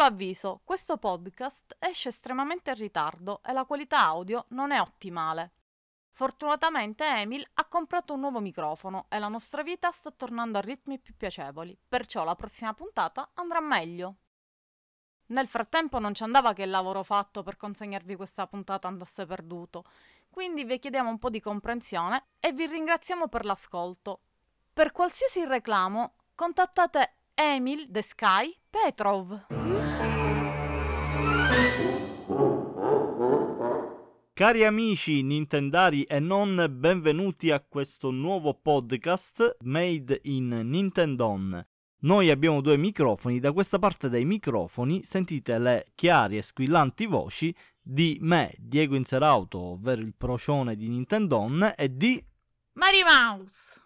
Piccolo avviso, questo podcast esce estremamente in ritardo e la qualità audio non è ottimale. Fortunatamente Emil ha comprato un nuovo microfono e la nostra vita sta tornando a ritmi più piacevoli, perciò la prossima puntata andrà meglio. Nel frattempo non ci andava che il lavoro fatto per consegnarvi questa puntata andasse perduto, quindi vi chiediamo un po' di comprensione e vi ringraziamo per l'ascolto. Per qualsiasi reclamo contattate Emil The Sky Petrov. Cari amici Nintendari e non, benvenuti a questo nuovo podcast made in Nintendon. Noi abbiamo due microfoni, da questa parte dei microfoni sentite le chiare e squillanti voci di me, Diego Inserauto, ovvero il procione di Nintendon, e di Mary Mouse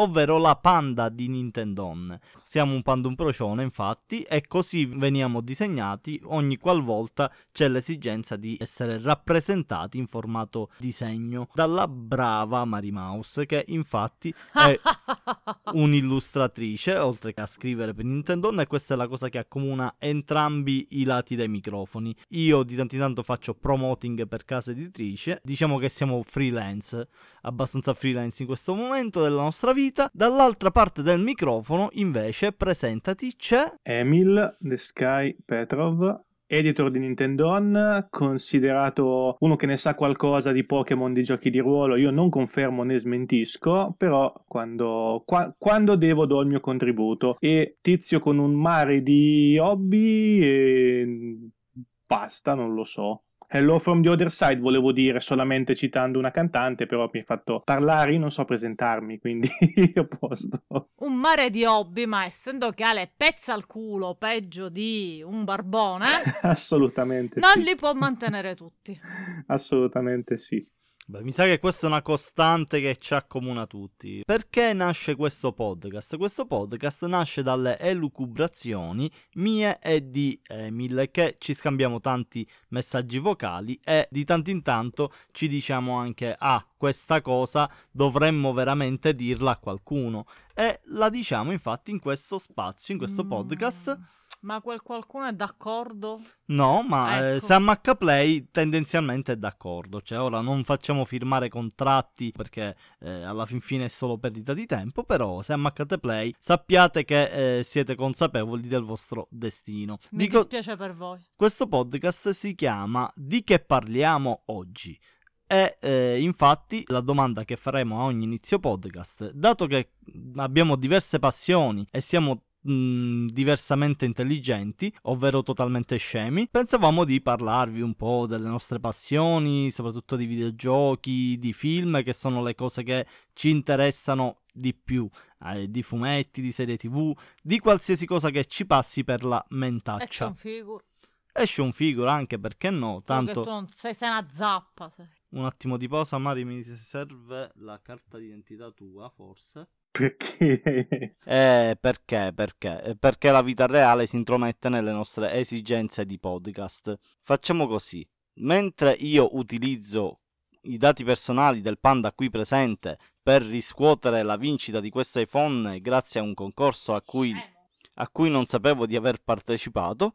ovvero la panda di Nintendon. Siamo un panda un procione, infatti, e così veniamo disegnati ogni qualvolta c'è l'esigenza di essere rappresentati in formato disegno dalla brava Mary Mouse, che infatti è un'illustratrice, oltre che a scrivere per Nintendon, e questa è la cosa che accomuna entrambi i lati dei microfoni. Io di tanto in tanto faccio promoting per casa editrice, diciamo che siamo freelance, abbastanza freelance in questo momento della nostra vita vita. Dall'altra parte del microfono, invece, presentati, c'è Emil The Sky Petrov, editor di Nintendo, considerato uno che ne sa qualcosa di Pokémon, di giochi di ruolo, io non confermo né smentisco, però quando, qua, quando, devo do il mio contributo. E tizio con un mare di hobby e basta, non lo so. Hello from the other side volevo dire solamente citando una cantante, però mi ha fatto parlare, io non so presentarmi, quindi io posto. Un mare di hobby, ma essendo che ha le pezze al culo peggio di un barbone, assolutamente non sì. li può mantenere tutti. assolutamente sì. Beh, mi sa che questa è una costante che ci accomuna tutti. Perché nasce questo podcast? Questo podcast nasce dalle elucubrazioni mie e di Emil, che ci scambiamo tanti messaggi vocali e di tanto in tanto ci diciamo anche ah, questa cosa dovremmo veramente dirla a qualcuno. E la diciamo infatti in questo spazio, in questo mm. Ma quel qualcuno è d'accordo? No, ma eh, ecco. eh, Sam Play tendenzialmente è d'accordo. Cioè, ora non facciamo firmare contratti perché eh, alla fin fine è solo perdita di tempo. Però, Sam Play, sappiate che eh, siete consapevoli del vostro destino. Mi Dico, dispiace per voi. Questo podcast si chiama Di che parliamo oggi? E eh, infatti la domanda che faremo a ogni inizio podcast, dato che abbiamo diverse passioni e siamo mh, mm, diversamente intelligenti, ovvero totalmente scemi, pensavamo di parlarvi un po' delle nostre passioni, soprattutto di videogiochi, di film, che sono le cose che ci interessano di più, eh, di fumetti, di serie tv, di qualsiasi cosa che ci passi per la mentaccia. Action figure. Esce un figure anche perché no, tanto... Non sei, sei una zappa. Sei. Un attimo di pausa, Mari mi serve la carta d'identità tua, forse. Perché? Eh, perché? Perché? Eh, perché la vita reale si intromette nelle nostre esigenze di podcast. Facciamo così. Mentre io utilizzo i dati personali del panda qui presente per riscuotere la vincita di questo iPhone grazie a un concorso a cui, a cui non sapevo di aver partecipato,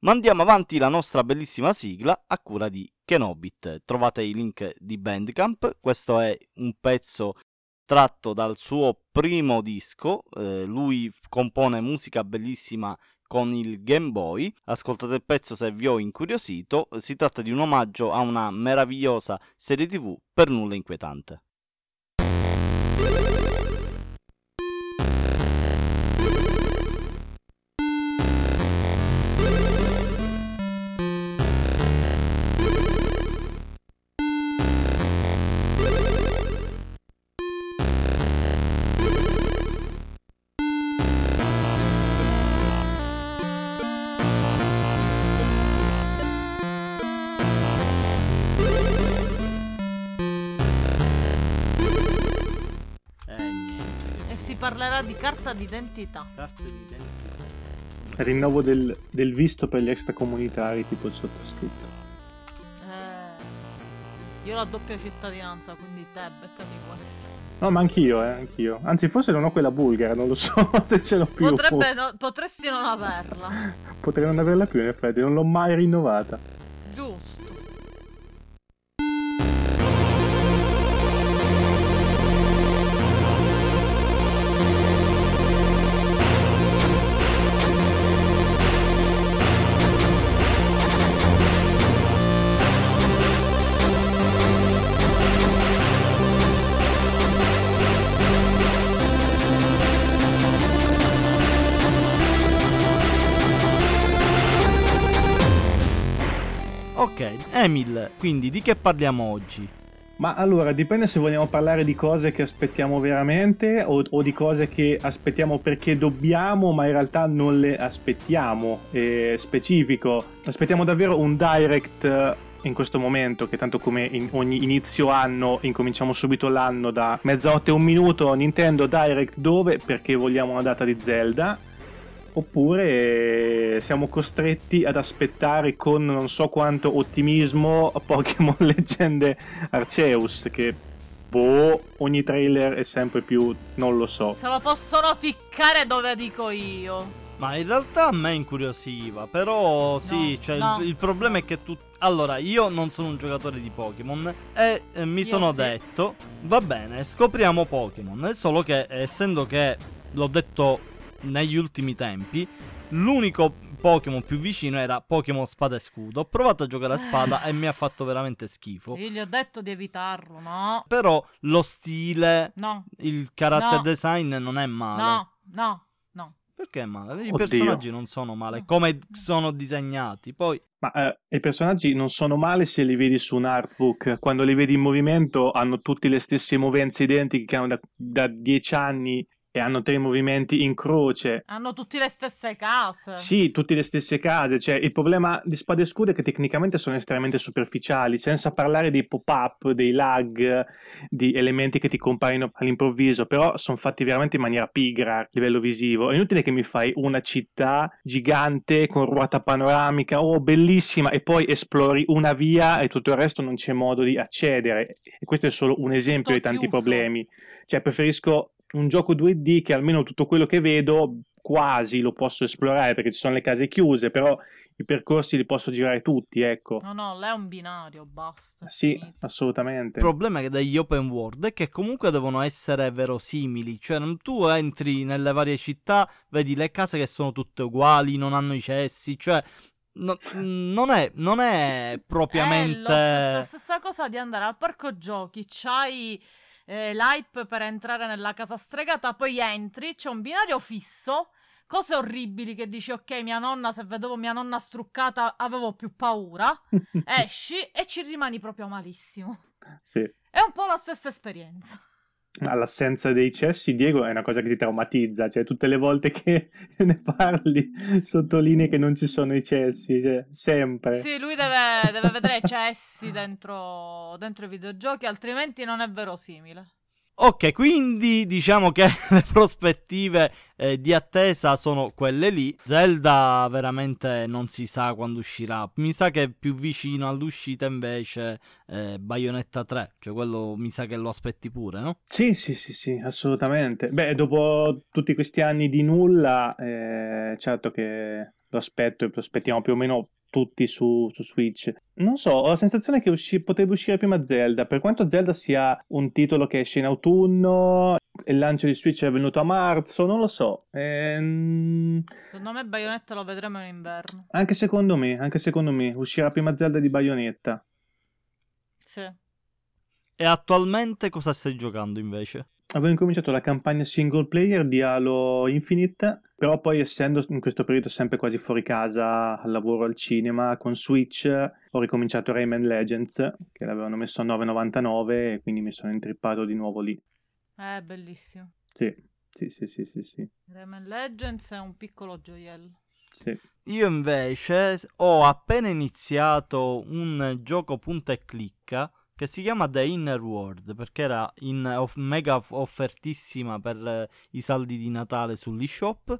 mandiamo avanti la nostra bellissima sigla a cura di Kenobit. Trovate i link di Bandcamp. Questo è un pezzo tratto dal suo primo disco. Eh, lui compone musica bellissima con il Game Boy. Ascoltate il pezzo se vi ho incuriosito. Si tratta di un omaggio a una meravigliosa serie TV per nulla inquietante. Parlerà di carta d'identità. Carta d'identità. Rinnovo del, del visto per gli extracomunitari, tipo il sottoscritto. Eh, Io ho la doppia cittadinanza, quindi te beccati questo. No, ma anch'io, eh, anch'io. Anzi, forse non ho quella bulgara, non lo so se ce l'ho più. Potrebbe no- potresti non averla. Potrei non averla più, in effetti, non l'ho mai rinnovata. Giusto. Emil, quindi di che parliamo oggi? Ma allora, dipende se vogliamo parlare di cose che aspettiamo veramente o, o di cose che aspettiamo perché dobbiamo, ma in realtà non le aspettiamo. Eh, specifico, aspettiamo davvero un direct eh, in questo momento, che tanto come in ogni inizio anno incominciamo subito l'anno da mezzanotte e un minuto, Nintendo Direct dove? Perché vogliamo una data di Zelda. Oppure siamo costretti ad aspettare con non so quanto ottimismo Pokémon Leggende Arceus, che boh, ogni trailer è sempre più non lo so. Se lo possono ficcare dove dico io. Ma in realtà a me incuriosiva, però sì, No, cioè il- no. il, problema è che tu... Allora, io non sono un giocatore di Pokémon e eh, mi Io sono sì. detto, va bene, scopriamo Pokémon, solo che essendo che l'ho detto negli ultimi tempi, l'unico Pokémon più vicino era Pokémon Spada e Scudo. Ho provato a giocare a Spada e mi ha fatto veramente schifo. Io gli ho detto di evitarlo, no? Però lo stile, No, il character No. design non è male. no, no, no. Perché è male? I Oddio. personaggi non sono male, come sono disegnati. Poi Ma eh, i personaggi non sono male se li vedi su un artbook. Quando li vedi in movimento hanno tutte le stesse movenze identiche che hanno da, da 10 anni e hanno tre movimenti in croce. Hanno tutti le stesse case. Sì, tutte le stesse case. Cioè, il problema di Spade e Scudo è che tecnicamente sono estremamente superficiali, senza parlare dei pop-up, dei lag, di elementi che ti compaiono all'improvviso, però sono fatti veramente in maniera pigra a livello visivo. È inutile che mi fai una città gigante con ruota panoramica, oh bellissima, e poi esplori una via e tutto il resto non c'è modo di accedere. E questo è solo un esempio Tutto dei tanti chiuso. problemi. Cioè, preferisco un gioco 2D che almeno tutto quello che vedo quasi lo posso esplorare perché ci sono le case chiuse, però i percorsi li posso girare tutti, ecco. No, no, lei è un binario, basta. Sì, finito. assolutamente. Il problema che degli open world è che comunque devono essere verosimili, cioè non- tu entri nelle varie città, vedi le case che sono tutte uguali, non hanno i cessi, cioè no- non, è, non è È la propriamente... stessa, stessa cosa di andare al parco giochi, c'hai eh, l'hype per entrare nella casa stregata, poi entri, c'è un binario fisso, cose orribili che dici ok, mia nonna, se vedevo mia nonna struccata avevo più paura, esci e ci rimani proprio malissimo. sì. È un po' la stessa esperienza. L'assenza dei cessi, Diego, è una cosa che ti traumatizza, cioè tutte le volte che ne parli sottolinei che non ci sono i cessi, cioè, sempre. Sì, lui deve, deve vedere i cessi dentro, dentro i videogiochi, altrimenti non è verosimile. Ok, quindi diciamo che le prospettive eh, di attesa sono quelle lì. Zelda veramente non si sa quando uscirà. Mi sa che è più vicino all'uscita invece eh, Bayonetta 3, cioè quello mi sa che lo aspetti pure, no? Sì, sì, sì, sì, assolutamente. Beh, dopo tutti questi anni di nulla, eh, certo che lo aspetto e lo aspettiamo più o meno tutti su, su Switch. Non so, ho la sensazione che usci- potrebbe uscire prima Zelda, per quanto Zelda sia un titolo che esce in autunno, il lancio di Switch è venuto a marzo, non lo so. Ehm, Secondo me Bayonetta lo vedremo in inverno. anche secondo me, anche secondo me, uscirà prima Zelda di Bayonetta. Sì. E attualmente cosa stai giocando invece? Avevo incominciato la campagna single player di Halo Infinite, però poi essendo in questo periodo sempre quasi fuori casa, al lavoro al cinema, con Switch, ho ricominciato Rayman Legends, che l'avevano messo a 9,99 e quindi mi sono intrippato di nuovo lì. È bellissimo. Sì, sì, sì, sì, sì, sì. Rayman Legends è un piccolo gioiello. sì. Io invece ho appena iniziato un gioco punta e clicca che si chiama The Inner World perché era in off- mega off- offertissima per eh, i saldi di Natale sull'eShop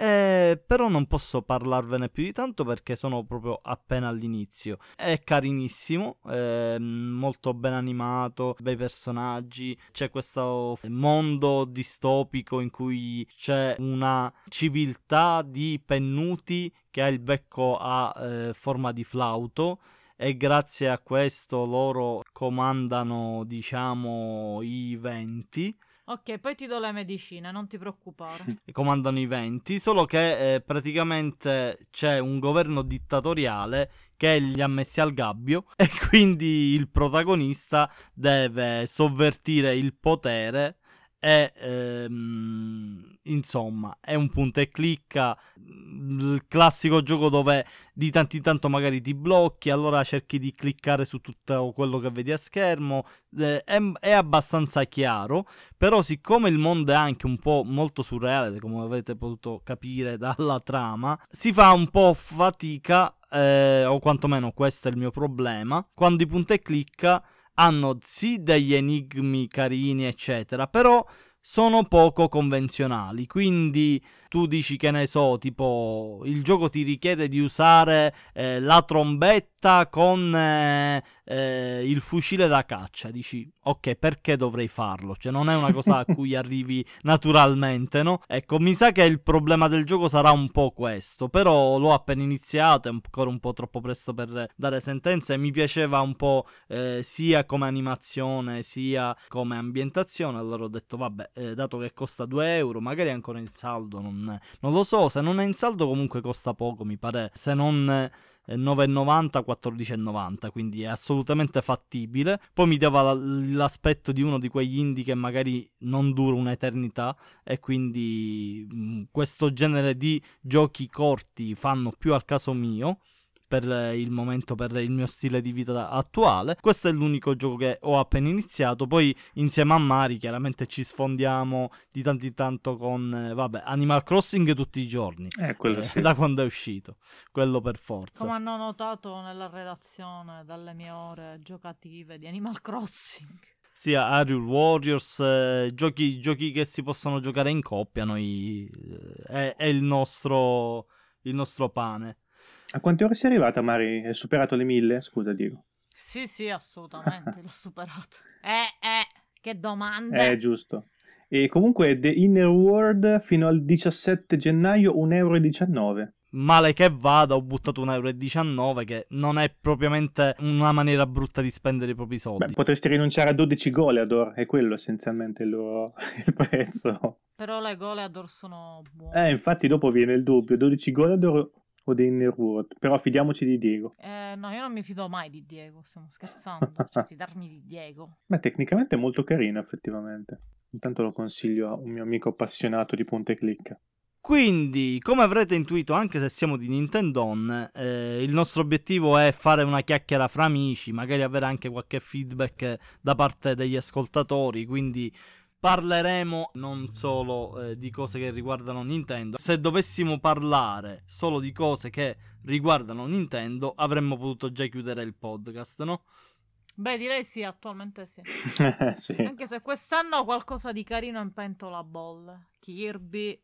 Eh, però non posso parlarvene più di tanto perché sono proprio appena all'inizio. È carinissimo, è molto ben animato, bei personaggi, c'è questo mondo distopico in cui c'è una civiltà di pennuti che ha il becco a eh, forma di flauto e grazie a questo loro comandano, diciamo, i venti. Ok, poi ti do le medicine, non ti preoccupare. Comandano i venti, solo che eh, praticamente c'è un governo dittatoriale che li ha messi al gabbio e quindi il protagonista deve sovvertire il potere è ehm, insomma è un punto e clicca il classico gioco dove di tanto in tanto magari ti blocchi allora cerchi di cliccare su tutto quello che vedi a schermo eh, è, è, abbastanza chiaro però siccome il mondo è anche un po' molto surreale come avete potuto capire dalla trama si fa un po' fatica eh, o quantomeno questo è il mio problema quando i punta e clicca hanno sì degli enigmi carini, eccetera, però sono poco convenzionali. Quindi tu dici che ne so, tipo il gioco ti richiede di usare eh, la trombetta con eh, eh, il fucile da caccia. Dici, ok, perché dovrei farlo? Cioè, non è una cosa a cui arrivi naturalmente, no? Ecco, mi sa che il problema del gioco sarà un po' questo. Però l'ho appena iniziato, è ancora un po' troppo presto per dare sentenze. Mi piaceva un po' eh, sia come animazione sia come ambientazione. Allora ho detto, vabbè, eh, dato che costa 2 euro, magari ancora in saldo non non, lo so, se non è in saldo comunque costa poco, mi pare, se non 9,90 14,90 quindi è assolutamente fattibile. Poi mi dava l'aspetto di uno di quegli indie che magari non dura un'eternità e quindi mh, questo genere di giochi corti fanno più al caso mio per il momento, per il mio stile di vita attuale. Questo è l'unico gioco che ho appena iniziato. Poi insieme a Mari chiaramente ci sfondiamo di tanto in tanto con, eh, vabbè, Animal Crossing tutti i giorni. Eh, eh, sì. Da quando è uscito. Quello per forza. Come hanno notato nella redazione dalle mie ore giocative di Animal Crossing sia Aerial Warriors, eh, giochi, giochi, che si possono giocare in coppia, noi, eh, è, è il, nostro, il nostro pane. A quante ore sei arrivata, Mari? Hai superato le mille? Scusa, Diego. Sì, sì, assolutamente, l'ho superato. Eh, eh, che domande. Eh, giusto. E comunque The Inner World fino al 17 gennaio 1,19 euro. Male che vada, ho buttato 1,19 euro che non è propriamente una maniera brutta di spendere i propri soldi. Beh, potresti rinunciare a 12 Goleador, è quello essenzialmente il, loro... il prezzo. Però le Goleador sono buone. Eh, infatti dopo viene il dubbio, 12 Goleador o dei Nerwood, però fidiamoci di Diego. Eh, no, io non mi fido mai di Diego, stiamo scherzando, cioè fidarmi di Diego. Ma tecnicamente è molto carino effettivamente. Intanto lo consiglio a un mio amico appassionato di punta e clicca. Quindi, come avrete intuito, anche se siamo di Nintendo, eh, il nostro obiettivo è fare una chiacchiera fra amici, magari avere anche qualche feedback da parte degli ascoltatori. Quindi parleremo non solo eh, di cose che riguardano Nintendo. Se dovessimo parlare solo di cose che riguardano Nintendo, avremmo potuto già chiudere il podcast, no? Beh, direi sì, attualmente sì. sì. Anche se quest'anno ho qualcosa di carino in pentola a bolle. Kirby,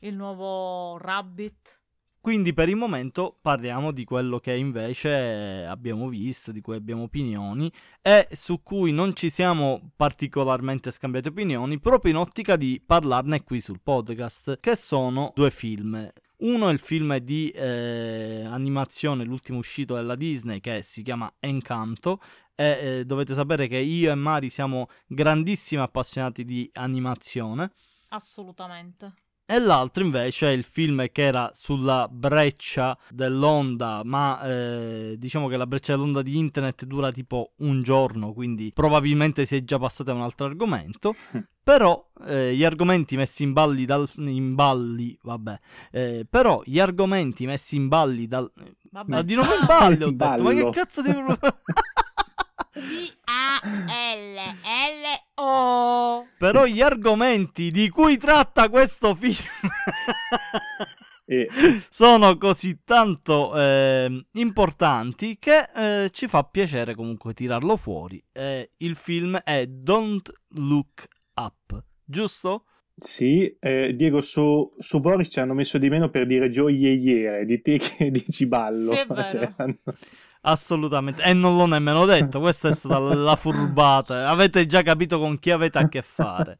il nuovo Rabbit. Quindi per il momento parliamo di quello che invece abbiamo visto, di cui abbiamo opinioni e su cui non ci siamo particolarmente scambiati opinioni proprio in ottica di parlarne qui sul podcast, che sono due film. Uno è il film di eh, animazione, l'ultimo uscito della Disney, che si chiama Encanto. E eh, dovete sapere che io e Mari siamo grandissimi appassionati di animazione. Assolutamente. E l'altro invece è il film che era sulla breccia dell'onda, ma eh, diciamo che la breccia dell'onda di internet dura tipo un giorno, quindi probabilmente si è già passato a un altro argomento. Però eh, gli argomenti messi in balli dal. in balli, vabbè. Eh, però gli argomenti messi in balli dal. Vabbè. di nuovo in balli ho detto, ma che cazzo di. B-A-L-L-O. Però gli argomenti di cui tratta questo film E... sono così tanto eh, importanti che eh, ci fa piacere comunque tirarlo fuori. Eh, il film è Don't Look Up, giusto? Sì, eh, Diego, su, su Boris ci hanno messo di meno per dire gioielliere, di te che dici ballo. Sì, è vero. Cioè, hanno- Assolutamente. E non l'ho nemmeno detto, questa è stata la furbata. Avete già capito con chi avete a che fare.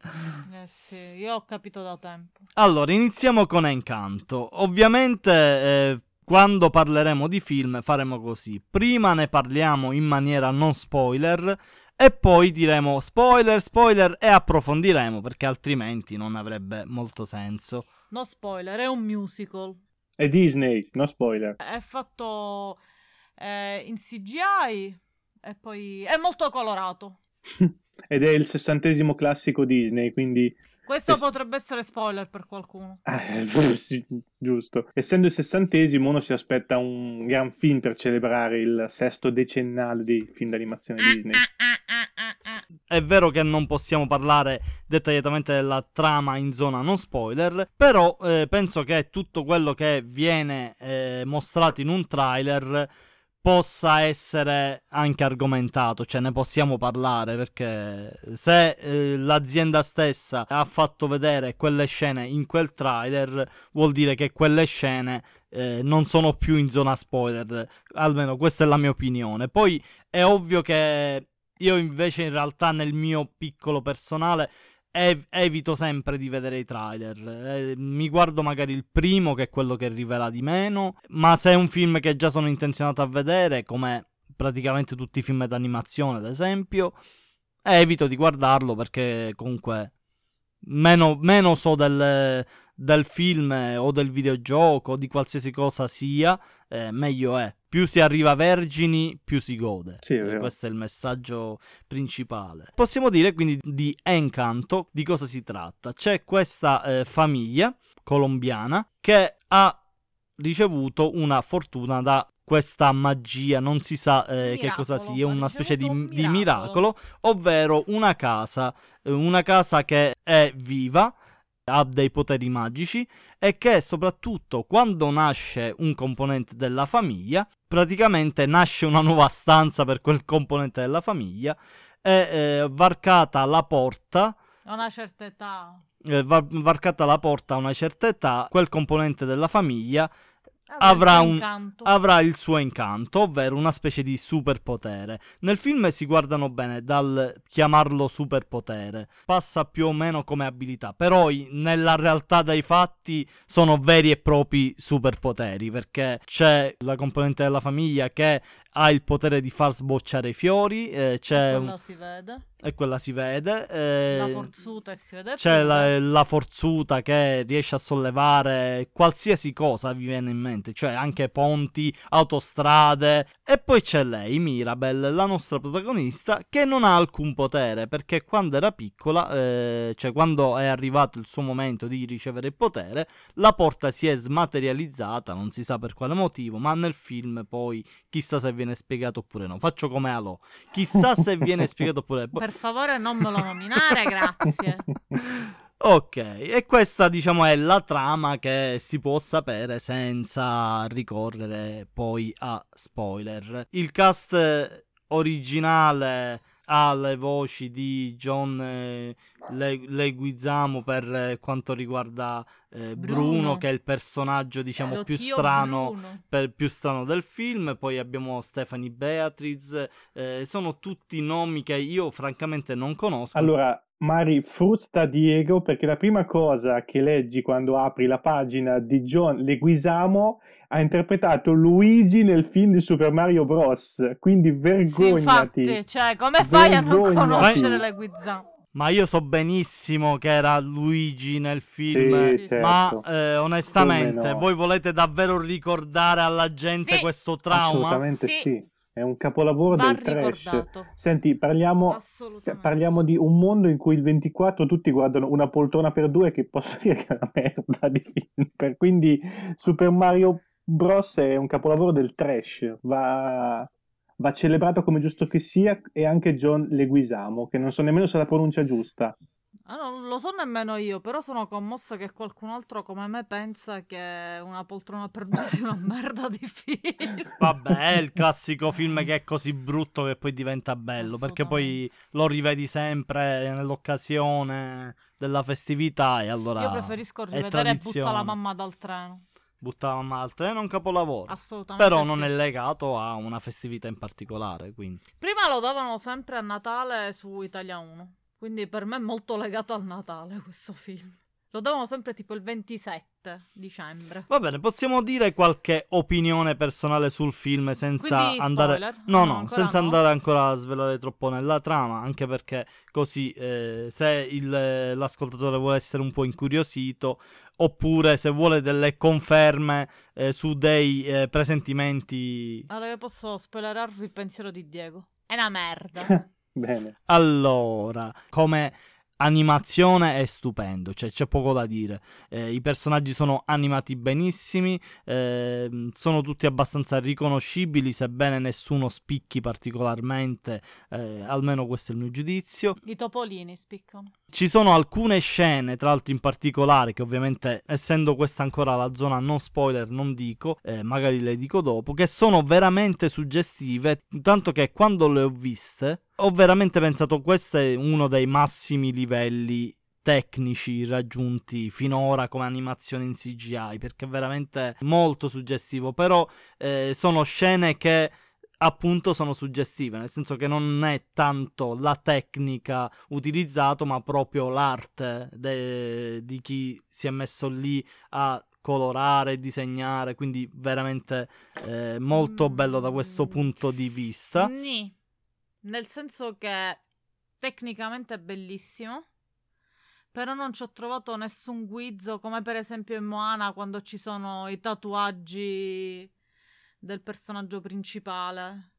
Eh sì, io ho capito da tempo. Allora, iniziamo con Encanto. Ovviamente, eh, quando parleremo di film, faremo così. Prima ne parliamo in maniera non spoiler. E poi diremo spoiler, spoiler e approfondiremo perché altrimenti non avrebbe molto senso. No spoiler, è un musical. È Disney, no spoiler. È fatto eh, in CGI e poi è molto colorato. Ed è il sessantesimo classico Disney, quindi... Questo Es- potrebbe essere spoiler per qualcuno. eh, sì, giusto. Essendo il sessantesimo, uno si aspetta un gran film per celebrare il sesto decennale di film d'animazione Disney. È vero che non possiamo parlare dettagliatamente della trama in zona non spoiler, però eh, penso che tutto quello che viene eh, mostrato in un trailer possa essere anche argomentato, cioè ne possiamo parlare perché se eh, l'azienda stessa ha fatto vedere quelle scene in quel trailer vuol dire che quelle scene eh, non sono più in zona spoiler, almeno questa è la mia opinione. Poi è ovvio che io invece in realtà nel mio piccolo personale ev- evito sempre di vedere i trailer. Eh, mi guardo magari il primo, che è quello che rivela di meno. Ma se è un film che già sono intenzionato a vedere, come praticamente tutti i film d'animazione, ad esempio, evito di guardarlo perché comunque meno, meno so del, del film o del videogioco, di qualsiasi cosa sia, eh, meglio è. Più si arriva vergini, più si gode. Sì, è Eh, questo è il messaggio principale. Possiamo dire quindi di Encanto di cosa si tratta. C'è questa eh, famiglia colombiana che ha ricevuto una fortuna da questa magia, non si sa eh, che cosa sia, una specie di, un di miracolo. miracolo, ovvero una casa, eh, una casa che è viva, ha dei poteri magici e che soprattutto quando nasce un componente della famiglia, praticamente nasce una nuova stanza per quel componente della famiglia e eh, varcata la porta A una certa età. eh, var- varcata la porta a una certa età, quel componente della famiglia avrà il un- avrà il suo incanto, ovvero una specie di superpotere. Nel film si guardano bene dal chiamarlo superpotere, passa più o meno come abilità, però nella realtà dei fatti sono veri e propri superpoteri, perché c'è la componente della famiglia che ha il potere di far sbocciare i fiori, eh, c'è Quello si vede. E quella si vede. eh, La forzuta e si vede c'è pure. la, la forzuta che riesce a sollevare qualsiasi cosa vi viene in mente, cioè anche ponti, autostrade. E poi c'è lei, Mirabel, la nostra protagonista, che non ha alcun potere perché quando era piccola, eh, cioè quando è arrivato il suo momento di ricevere il potere, la porta si è smaterializzata, non si sa per quale motivo, ma nel film poi chissà se viene spiegato oppure no. Faccio come Alò, chissà se viene spiegato oppure no. Favore non me lo nominare, grazie. Ok, e questa diciamo è la trama che si può sapere senza ricorrere poi a spoiler. Il cast originale ha le voci di John eh, Le- Leguizamo per eh, quanto riguarda eh, Bruno. Bruno. che è il personaggio diciamo Lo più strano per- più strano del film. Poi abbiamo Stephanie Beatriz. eh, sono tutti nomi che io francamente non conosco. Allora, Mari, frutta Diego perché la prima cosa che leggi quando apri la pagina di John Leguizamo ha interpretato Luigi nel film di Super Mario Bros. Quindi Sì, vergognati. infatti, cioè, come fai a non Vergognati. conoscere le Guizzam? Ma io so benissimo che era Luigi nel film. Sì, Sì, sì. certo. Ma eh, onestamente, no? voi volete davvero ricordare alla gente Sì. questo trauma? Assolutamente sì. Sì. È un capolavoro Va del trash. ricordato. Senti, parliamo, cioè, parliamo di un mondo in cui il 24 tutti guardano una poltrona per due che posso dire che è una merda di film. Quindi Super Mario Bros. è un capolavoro del trash. Va, va celebrato come giusto che sia e anche John Leguizamo, che non so nemmeno se è la pronuncia giusta. Ah, non lo so nemmeno io, però sono commossa che qualcun altro come me pensa che una poltrona per due sia una merda di film. Vabbè, è il classico film che è così brutto che poi diventa bello, perché poi lo rivedi sempre nell'occasione della festività e allora Io preferisco rivedere Butta la mamma dal treno. Butta la mamma dal treno è un capolavoro. Assolutamente. Però sì. non è legato a una festività in particolare, quindi. Prima lo davano sempre a Natale su Italia 1. Quindi per me è molto legato al Natale questo film. Lo davano sempre tipo il 27 dicembre. Va bene, possiamo dire qualche opinione personale sul film senza Quindi andare. spoiler? No, No, no, senza no. andare ancora a svelare troppo nella trama. Anche perché così, eh, se il- l'ascoltatore vuole essere un po' incuriosito, oppure se vuole delle conferme eh, su dei eh, presentimenti. Allora io posso spoilerarvi il pensiero di Diego. È una merda. Bene. Allora, come animazione è stupendo, cioè c'è poco da dire. Eh, I personaggi sono animati benissimi, ehm, sono tutti abbastanza riconoscibili, sebbene nessuno spicchi particolarmente, eh, almeno questo è il mio giudizio. I topolini spiccano. Ci sono alcune scene, tra l'altro in particolare, che ovviamente, essendo questa ancora la zona non spoiler, non dico, eh, magari le dico dopo, che sono veramente suggestive, tanto che quando le ho viste ho veramente pensato questo è uno dei massimi livelli tecnici raggiunti finora come animazione in CGI, perché è veramente molto suggestivo, però eh, sono scene che appunto sono suggestive, nel senso che non è tanto la tecnica utilizzata, ma proprio l'arte de- di chi si è messo lì a colorare disegnare, quindi veramente eh, molto bello da questo punto di vista. Sì. Nel senso che tecnicamente è bellissimo. Però non ci ho trovato nessun guizzo, come per esempio in Moana quando ci sono i tatuaggi del personaggio principale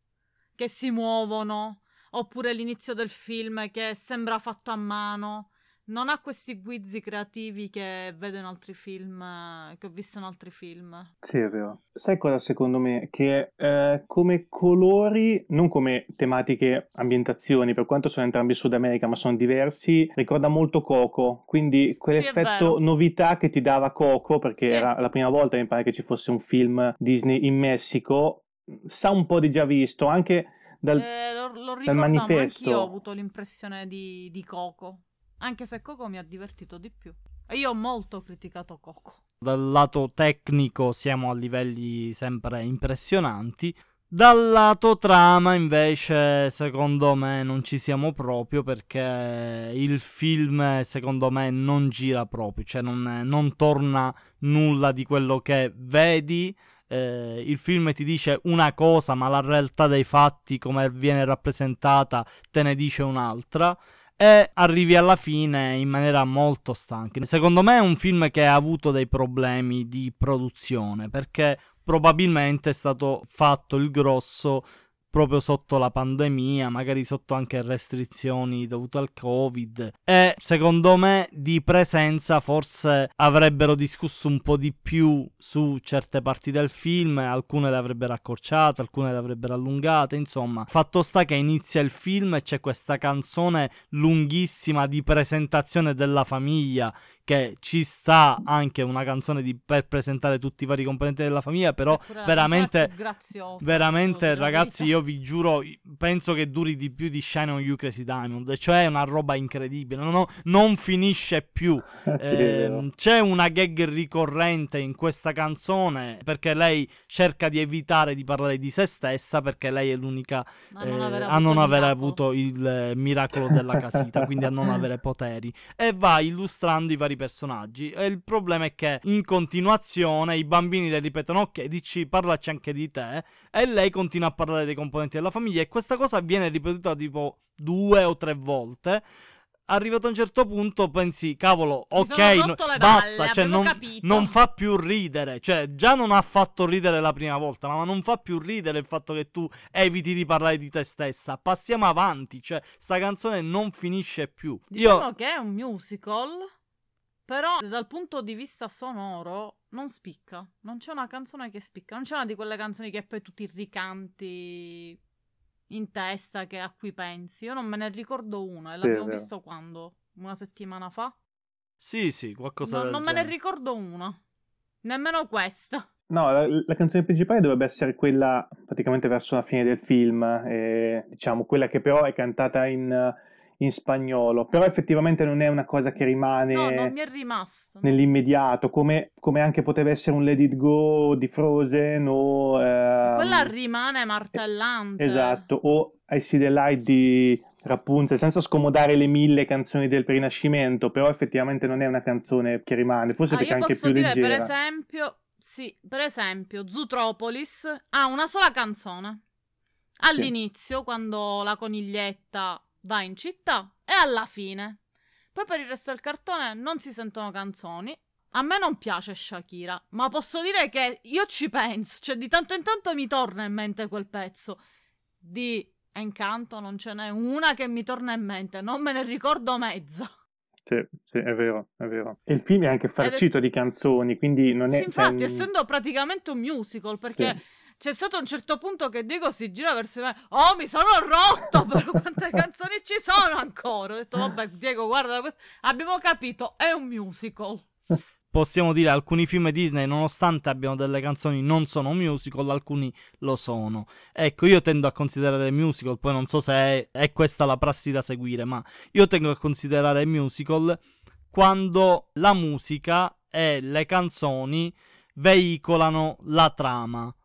che si muovono, oppure l'inizio del film che sembra fatto a mano. Non ha questi guizzi creativi che vedo in altri film, eh, che ho visto in altri film. Sì, è vero. Sai cosa secondo me? Che eh, come colori, non come tematiche, ambientazioni, per quanto sono entrambi Sud America, ma sono diversi, ricorda molto Coco. Quindi Sì, quell'effetto vero. novità che ti dava Coco, perché Sì. era la prima volta mi pare che ci fosse un film Disney in Messico, sa un po' di già visto, anche dal... Eh, lo, lo ricordo, ma manifesto. anch'io ho avuto l'impressione di, di Coco. Anche se Coco mi ha divertito di più. E io ho molto criticato Coco. Dal lato tecnico siamo a livelli sempre impressionanti. Dal lato trama, invece, secondo me non ci siamo proprio perché il film, secondo me, non gira proprio, cioè non, non torna nulla di quello che vedi. Eh, il film ti dice una cosa, ma la realtà dei fatti, come viene rappresentata, te ne dice un'altra e arrivi alla fine in maniera molto stanca. Secondo me è un film che ha avuto dei problemi di produzione perché probabilmente è stato fatto il grosso proprio sotto la pandemia, magari sotto anche restrizioni dovute al Covid e secondo me di presenza forse avrebbero discusso un po' di più su certe parti del film, alcune le avrebbero accorciate, alcune le avrebbero allungate, insomma, fatto sta che inizia il film e c'è questa canzone lunghissima di presentazione della famiglia che ci sta anche una canzone di- per presentare tutti i vari componenti della famiglia, però veramente Veramente, ragazzi, io vi giuro, penso che duri di più di Shine on You Crazy Diamond. Cioè, è una roba incredibile. Non, ho- non finisce più. Sì. Ehm, c'è una gag ricorrente in questa canzone perché lei cerca di evitare di parlare di se stessa perché lei è l'unica eh, a non aver miracolo. avuto il eh, miracolo della casita, quindi a non avere poteri. E va illustrando i vari personaggi. E il problema è che in continuazione i bambini le ripetono: Ok, dici, parlaci anche di te. E lei continua a parlare dei componenti della famiglia. E questa cosa viene ripetuta tipo due o tre volte. Arrivato a un certo punto pensi, cavolo, ok, no- rotto le basta, balle, cioè non, non fa più ridere, cioè già non ha fatto ridere la prima volta, ma non fa più ridere il fatto che tu eviti di parlare di te stessa. Passiamo avanti, cioè sta canzone non finisce più. Diciamo Io che è un musical, però dal punto di vista sonoro non spicca. Non c'è una canzone che spicca. Non c'è una di quelle canzoni che poi tu ti ricanti in testa che a cui pensi. Io non me ne ricordo una e Sì, l'abbiamo vero. visto quando? una settimana fa. Sì, sì, qualcosa No, non me ne ricordo una. Nemmeno questa. No, la, la canzone principale dovrebbe essere quella praticamente verso la fine del film, eh, diciamo, quella che però è cantata in, in spagnolo, però effettivamente non è una cosa che rimane No, non mi è rimasto. nell'immediato, come, come anche poteva essere un Let It Go di Frozen o... ehm, Quella rimane martellante. Esatto, o I See the Light di Rapunzel, senza scomodare le mille canzoni del Rinascimento, però effettivamente non è una canzone che rimane, forse Ah, perché è anche posso più dire, leggera. per esempio, sì, per esempio, Zootropolis ha una sola canzone. All'inizio, quando la coniglietta va in città, e alla fine. Poi per il resto del cartone non si sentono canzoni. A me non piace Shakira, ma posso dire che io ci penso, cioè di tanto in tanto mi torna in mente quel pezzo. Di Encanto non ce n'è una che mi torna in mente, non me ne ricordo mezza. Sì, sì, è vero, è vero. E il film è anche farcito di canzoni, quindi non è... Sì, infatti, cioè, essendo praticamente un musical, perché Sì. C'è stato un certo punto che Diego si gira verso me. Oh, mi sono rotto! Però quante canzoni ci sono ancora? Ho detto, vabbè, Diego, guarda, abbiamo capito, è un musical. Possiamo dire alcuni film Disney, nonostante abbiano delle canzoni, non sono musical, alcuni lo sono. Ecco, io tendo a considerare musical, poi non so se è, è questa la prassi da seguire, ma io tengo a considerare musical quando la musica e le canzoni veicolano la trama.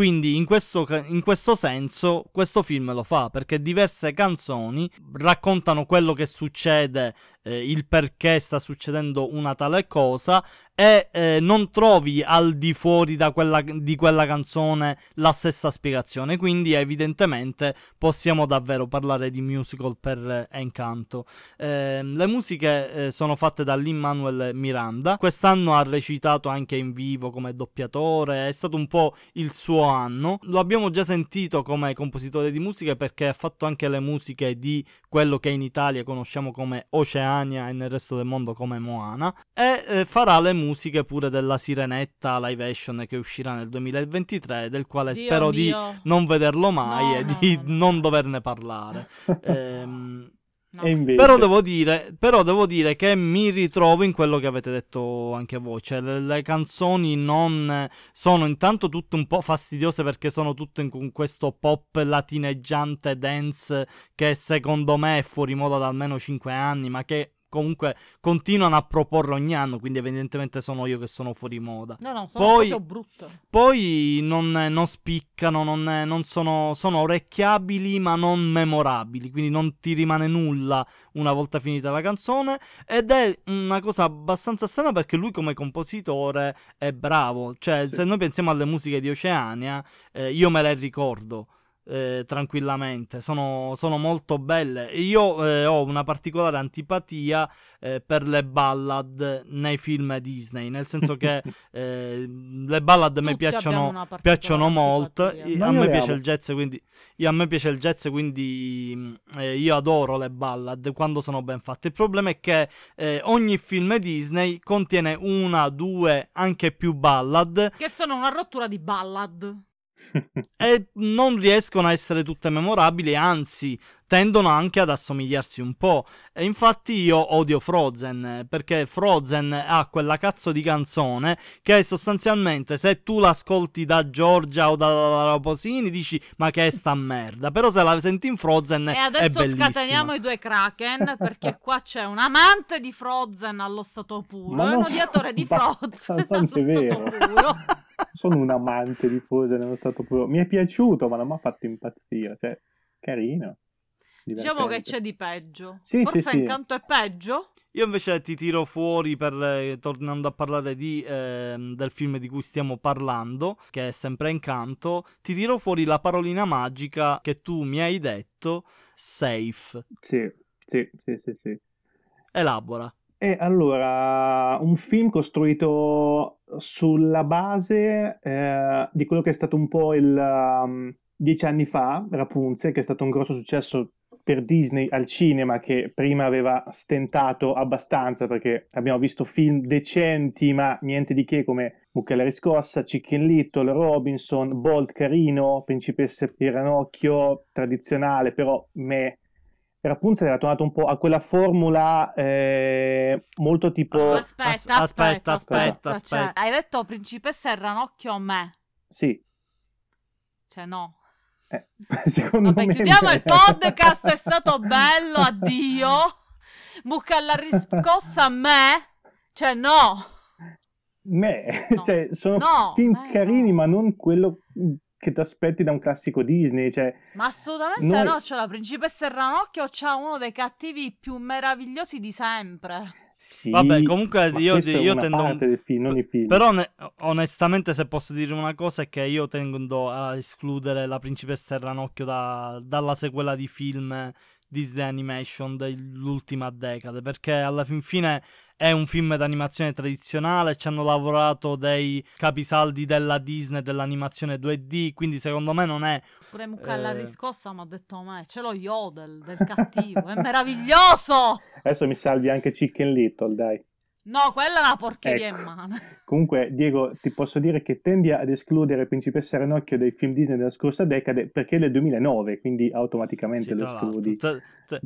Quindi in questo, in questo senso questo film lo fa perché diverse canzoni raccontano quello che succede, eh, il perché sta succedendo una tale cosa e eh, non trovi al di fuori quella- di quella canzone la stessa spiegazione. Quindi evidentemente possiamo davvero parlare di musical per Encanto. Eh, le musiche eh, sono fatte da Lin-Manuel Miranda. Quest'anno ha recitato anche in vivo come doppiatore, è stato un po' il suo anno. Lo abbiamo già sentito come compositore di musiche perché ha fatto anche le musiche di quello che in Italia conosciamo come Oceania e nel resto del mondo come Moana. E eh, farà le musiche pure della Sirenetta live action che uscirà nel 2023, del quale Dio spero di mio. non vederlo mai No, e di no, no. non doverne parlare. Ehm, No. Invece... però devo, dire, però devo dire che mi ritrovo in quello che avete detto anche voi, cioè le, le canzoni non sono intanto tutte un po' fastidiose perché sono tutte con questo pop latineggiante dance che secondo me è fuori moda da almeno 5 anni, ma che comunque continuano a proporre ogni anno, quindi evidentemente sono io che sono fuori moda. No, no, sono Poi- proprio brutte. Poi non, non spiccano, non, non sono, sono orecchiabili ma non memorabili, quindi non ti rimane nulla una volta finita la canzone ed è una cosa abbastanza strana perché lui come compositore è bravo, cioè Sì. se noi pensiamo alle musiche di Oceania, eh, io me le ricordo. Eh, tranquillamente sono, sono molto belle E io eh, ho una particolare antipatia eh, per le ballad nei film Disney nel senso che eh, le ballad a me piacciono, piacciono molto. antipatia. I- Ma A io me piace il jazz, quindi io- a me piace il jazz, quindi mh, eh, io adoro le ballad quando sono ben fatte. Il problema è che eh, ogni film Disney contiene una, due, anche più ballad Che sono una rottura di ballad. E non riescono a essere tutte memorabili, anzi tendono anche ad assomigliarsi un po'. E infatti io odio Frozen perché Frozen ha quella cazzo di canzone che sostanzialmente se tu l'ascolti da Giorgia o da Laura Posini dici ma che è sta merda, però se la senti in Frozen E è adesso bellissima. scateniamo i due Kraken perché qua c'è un amante di Frozen allo stato puro Ma e un odiatore di Frozen allo stato vero. puro. Sono un amante di Frozen nello stato puro. Mi è piaciuto, ma non mi ha fatto impazzire. Cioè, carino. Diciamo che divertente. c'è di peggio. Sì, Forse sì, sì. Incanto è peggio? Io invece ti tiro fuori per eh, tornando a parlare di, ehm, del film di cui stiamo parlando, che è sempre Incanto, ti tiro fuori la parolina magica che tu mi hai detto, safe. Sì, sì, sì, sì, sì. Elabora. E allora, un film costruito sulla base eh, di quello che è stato un po' il um, dieci anni fa, Rapunzel, che è stato un grosso successo per Disney al cinema, che prima aveva stentato abbastanza perché abbiamo visto film decenti, ma niente di che come Mucca la riscossa, Chicken Little, Robinson, Bolt carino, Principessa e Ranocchio, tradizionale, però me Rapunzel era tornato un po' a quella formula eh, molto tipo... Aspetta, aspetta, aspetta, aspetta, Cioè, aspetta. hai detto principessa e ranocchio a me. Sì, Cioè, no. eh, secondo Vabbè, me... chiudiamo il podcast, è stato bello, addio. Mucca alla riscossa a me? Cioè, no. Me, No. cioè, sono No, film eh, carini, no. ma non quello che ti aspetti da un classico Disney. Cioè, Ma assolutamente Noi- no, c'è la principessa e ranocchio, c'ha uno dei cattivi più meravigliosi di sempre. sì, Vabbè, comunque io, io tendo... del film, non i film. Però one- onestamente se posso dire una cosa è che io tendo a escludere la principessa e il ranocchio da- dalla sequela di film Disney Animation dell'ultima decade perché alla fin fine è un film d'animazione tradizionale ci hanno lavorato dei capisaldi della Disney dell'animazione 2D quindi secondo me non è Pure Mucca alla Eh. riscossa mi ha detto a me, c'è lo yodel del cattivo, è meraviglioso! Adesso mi salvi anche Chicken Little, dai. No, quella è una porcheria Ecco. in mano. Comunque, Diego, ti posso dire che tendi ad escludere Principessa Ranocchio dai film Disney della scorsa decade perché è del 2009, quindi automaticamente sì, lo tra, l'altro,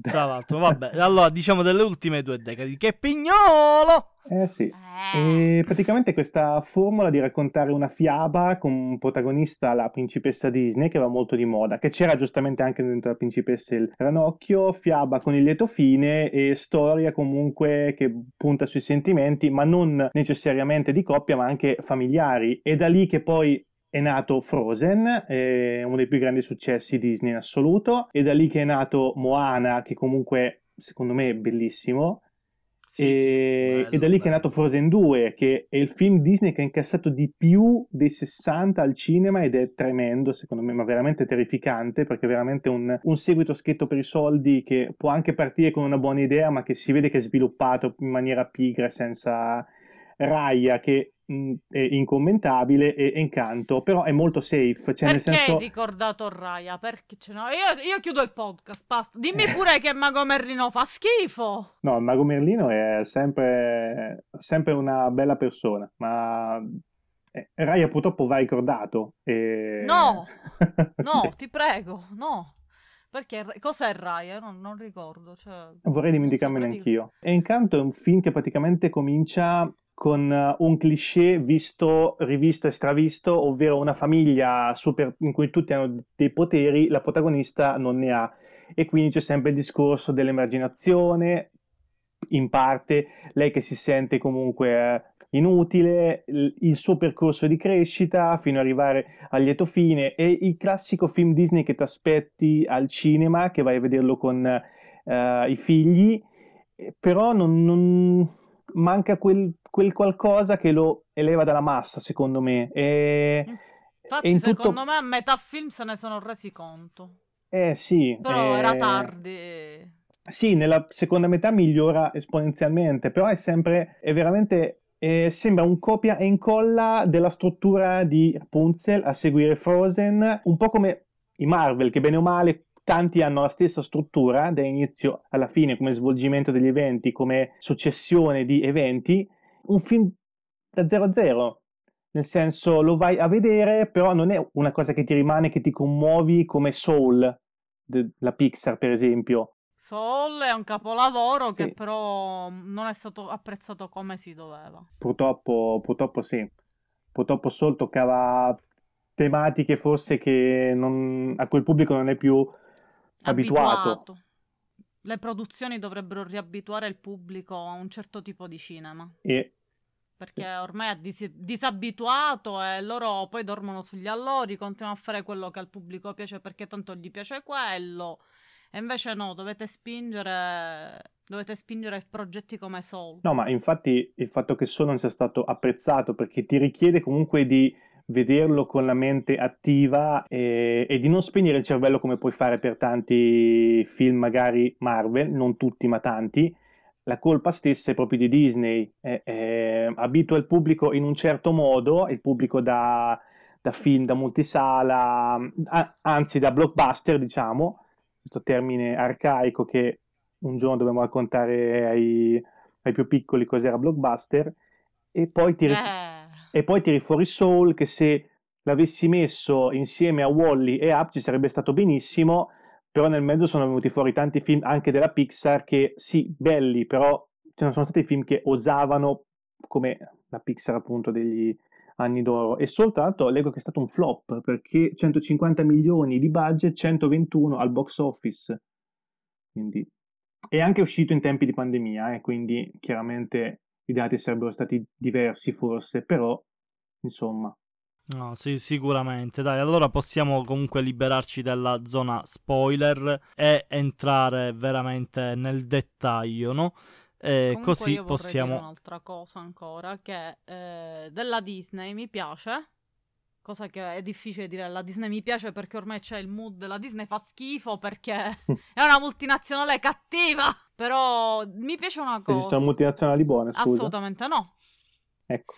tra, l'altro vabbè allora diciamo delle ultime due decadi che pignolo Eh sì. Eh. E praticamente questa formula di raccontare una fiaba con un protagonista la principessa Disney che va molto di moda, che c'era giustamente anche dentro la principessa il ranocchio, fiaba con il lieto fine e storia comunque che punta sui sentimenti, ma non necessariamente di coppia, ma anche familiari. E da lì che poi è nato Frozen, eh, uno dei più grandi successi Disney in assoluto, e da lì che è nato Moana, che comunque secondo me è bellissimo. Sì, e, sì, e bello, da lì che è bello. nato Frozen 2, che è il film Disney che ha incassato di più dei 60 al cinema ed è tremendo, secondo me, ma veramente terrificante, perché è veramente un, un seguito scritto per i soldi che può anche partire con una buona idea, ma che si vede che è sviluppato in maniera pigra, senza Raya, che incommentabile, e Encanto, però è molto safe, cioè nel Perché senso... hai ricordato Raya? Perché ce n'ho? Io, io chiudo il podcast, basta. Dimmi pure che Mago Merlino fa schifo. No, il Mago Merlino è sempre, sempre una bella persona, ma eh, Raya purtroppo va ricordato. E... No, No, ti prego, no. Perché cos'è Raya? Non, non ricordo. Cioè, Vorrei dimenticarmene anch'io. E Incanto è un film che praticamente comincia con eh, un cliché visto, rivisto e stravisto, ovvero una famiglia super in cui tutti hanno dei poteri, la protagonista non ne ha. E quindi c'è sempre il discorso dell'emarginazione, in parte, lei che si sente comunque eh, inutile, il, suo percorso di crescita fino ad arrivare al lieto fine e il classico film Disney che ti aspetti al cinema, che vai a vederlo con eh, i figli, però non, non- manca quel, quel qualcosa che lo eleva dalla massa, secondo me. E, Infatti, e in tutto- secondo me, a metà film se ne sono resi conto. Eh sì, Però eh, era tardi. Sì, nella seconda metà migliora esponenzialmente, però è sempre, è veramente, eh, sembra un copia e incolla della struttura di Rapunzel a seguire Frozen, un po' come i Marvel, che bene o male tanti hanno la stessa struttura da inizio alla fine, come svolgimento degli eventi, come successione di eventi, un film da 0 a 0. Nel senso, lo vai a vedere, però non è una cosa che ti rimane, che ti commuovi come Soul, della Pixar, per esempio. Soul è un capolavoro Sì. che però non è stato apprezzato come si doveva. Purtroppo, purtroppo sì. Purtroppo Soul toccava tematiche forse che non- a il pubblico non è più abituato. Le produzioni dovrebbero riabituare il pubblico a un certo tipo di cinema. E Perché ormai è dis- disabituato e loro poi dormono sugli allori, continuano a fare quello che al pubblico piace perché tanto gli piace quello. E invece no, dovete spingere, dovete spingere progetti come Soul. no, ma infatti il fatto che Soul non sia stato apprezzato perché ti richiede comunque di vederlo con la mente attiva e, e di non spegnere il cervello come puoi fare per tanti film magari Marvel, non tutti ma tanti. La colpa stessa è proprio di Disney, eh, eh, abitua il pubblico in un certo modo, il pubblico da, da film, da multisala, a- anzi da blockbuster, diciamo, questo termine arcaico che un giorno dovremo raccontare ai, ai più piccoli cos'era blockbuster, e poi tiri, Eh, e poi tiri fuori Soul che se l'avessi messo insieme a Wally e Up ci sarebbe stato benissimo, però nel mezzo sono venuti fuori tanti film anche della Pixar che sì, belli, però ce ne sono stati film che osavano come la Pixar appunto degli anni d'oro e soltanto leggo che è stato un flop perché 150 milioni di budget, 121 al box office. Quindi è anche uscito in tempi di pandemia, eh, quindi chiaramente i dati sarebbero stati diversi forse, però insomma. No, sì, sicuramente. Dai, allora possiamo comunque liberarci dalla zona spoiler e entrare veramente nel dettaglio, no? E così possiamo. un'altra cosa ancora che eh, della Disney mi piace. Cosa che è difficile dire alla Disney mi piace perché ormai c'è il mood della Disney fa schifo perché è una multinazionale cattiva. Però mi piace una cosa. Esistono multinazionali buone, scusa. Assolutamente no. Ecco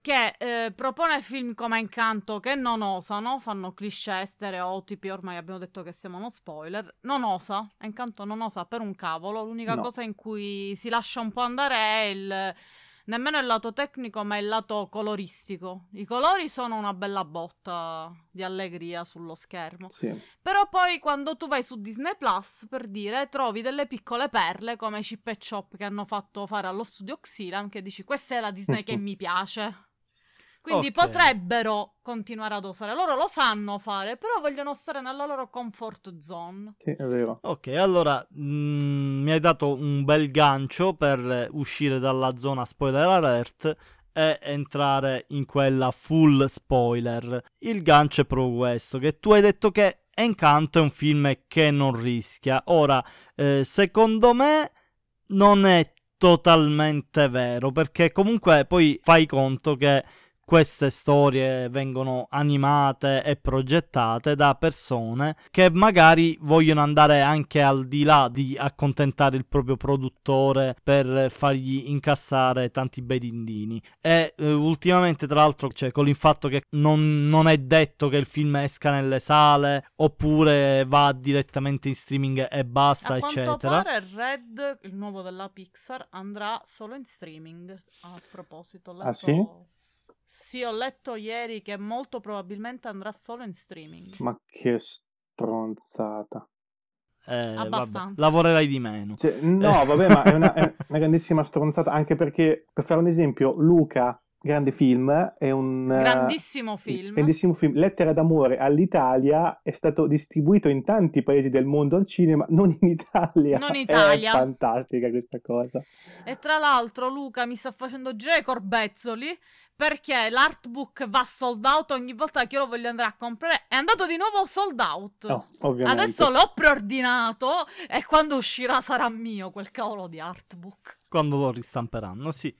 che eh, propone film come Incanto che non osano, fanno cliché, stereotipi, ormai abbiamo detto che siamo uno spoiler, non osa, Incanto non osa per un cavolo, l'unica no. cosa in cui si lascia un po' andare è il nemmeno il lato tecnico, ma il lato coloristico. I colori sono una bella botta di allegria sullo schermo. Sì. Però poi quando tu vai su Disney Plus, per dire, trovi delle piccole perle come Chip e Chop che hanno fatto fare allo studio Xylan, che dici questa è la Disney che mi piace. Quindi okay. potrebbero continuare ad osare. Loro lo sanno fare, però vogliono stare nella loro comfort zone. Sì, è vero. Ok, allora mh, mm, mi hai dato un bel gancio per uscire dalla zona spoiler alert e entrare in quella full spoiler. Il gancio è proprio questo, che tu hai detto che Encanto è un film che non rischia. Ora, eh, secondo me non è totalmente vero, perché comunque poi fai conto che queste storie vengono animate e progettate da persone che magari vogliono andare anche al di là di accontentare il proprio produttore per fargli incassare tanti bei dindini. E eh, ultimamente, tra l'altro, cioè, con il fatto che non, non, è detto che il film esca nelle sale oppure va direttamente in streaming e basta, A eccetera. A pare Red, il nuovo della Pixar, andrà solo in streaming. A proposito, letto... Ah sì? Sì, ho letto ieri che molto probabilmente andrà solo in streaming. Ma che stronzata. Eh, Abbastanza. Vabbè, lavorerai di meno. Cioè, no, vabbè, ma è una, è una grandissima stronzata anche perché, per fare un esempio, Luca grande film, è un grandissimo film. grandissimo film. Lettera d'amore all'Italia è stato distribuito in tanti paesi del mondo al cinema, non in Italia. Non in Italia. È fantastica questa cosa. E tra l'altro Luca mi sta facendo girare i corbezzoli perché l'artbook va sold out ogni volta che io lo voglio andare a comprare. È andato di nuovo sold out. Oh, ovviamente. Adesso l'ho preordinato e quando uscirà sarà mio quel cavolo di artbook. Quando lo ristamperanno, sì.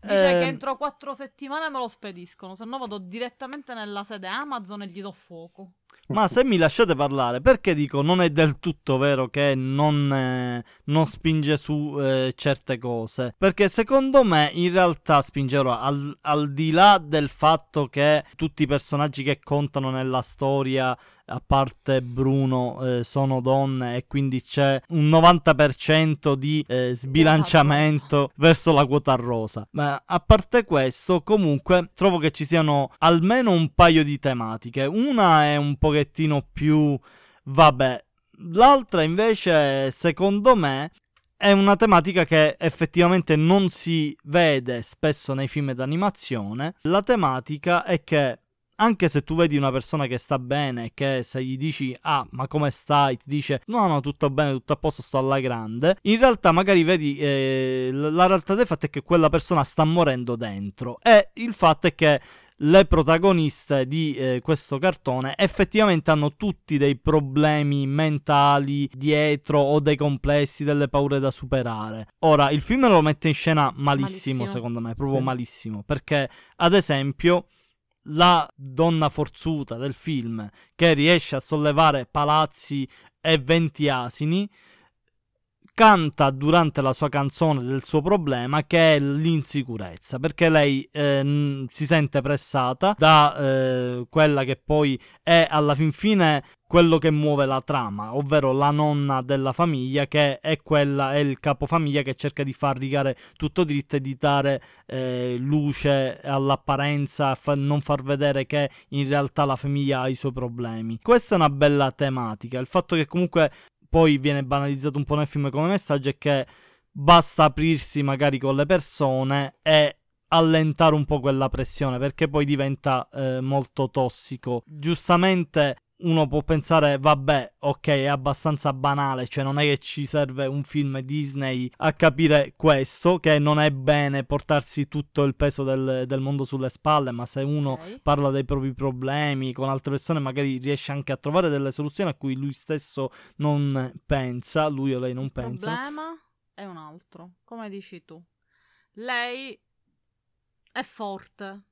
Dice eh... che entro quattro settimane me lo spediscono, se no vado direttamente nella sede Amazon e gli do fuoco. Ma se mi lasciate parlare, perché dico non è del tutto vero che non, eh, non spinge su eh, certe cose? Perché secondo me in realtà spingerò al, al, di là del fatto che tutti i personaggi che contano nella storia a parte Bruno, eh, sono donne e quindi c'è un 90% di eh, sbilanciamento verso la quota rosa. Ma a parte questo, comunque trovo che ci siano almeno un paio di tematiche. Una è un pochettino più vabbè, l'altra invece, secondo me, è una tematica che effettivamente non si vede spesso nei film d'animazione. La tematica è che anche se tu vedi una persona che sta bene, che se gli dici ah ma come stai, ti dice no no tutto bene, tutto a posto, sto alla grande, in realtà magari vedi eh, la realtà del fatto è che quella persona sta morendo dentro e il fatto è che le protagoniste di eh, questo cartone effettivamente hanno tutti dei problemi mentali dietro o dei complessi, delle paure da superare. Ora, il film lo mette in scena malissimo, malissimo. secondo me, proprio sì. malissimo, perché ad esempio la donna forzuta del film che riesce a sollevare palazzi e venti asini canta durante la sua canzone del suo problema che è l'insicurezza perché lei eh, si sente pressata da eh, quella che poi è alla fin fine quello che muove la trama, ovvero la nonna della famiglia che è quella, è il capofamiglia che cerca di far rigare tutto dritto e di dare eh, luce all'apparenza, fa, non far vedere che in realtà la famiglia ha i suoi problemi. Questa è una bella tematica, il fatto che comunque poi viene banalizzato un po' nel film come messaggio è che basta aprirsi magari con le persone e allentare un po' quella pressione perché poi diventa eh, molto tossico. Giustamente uno può pensare, vabbè, ok, è abbastanza banale, cioè non è che ci serve un film Disney a capire questo, che non è bene portarsi tutto il peso del, del mondo sulle spalle, ma se uno okay. parla dei propri problemi con altre persone magari riesce anche a trovare delle soluzioni a cui lui stesso non pensa, lui o lei non pensa. Il problema è un altro, come dici tu. Lei è forte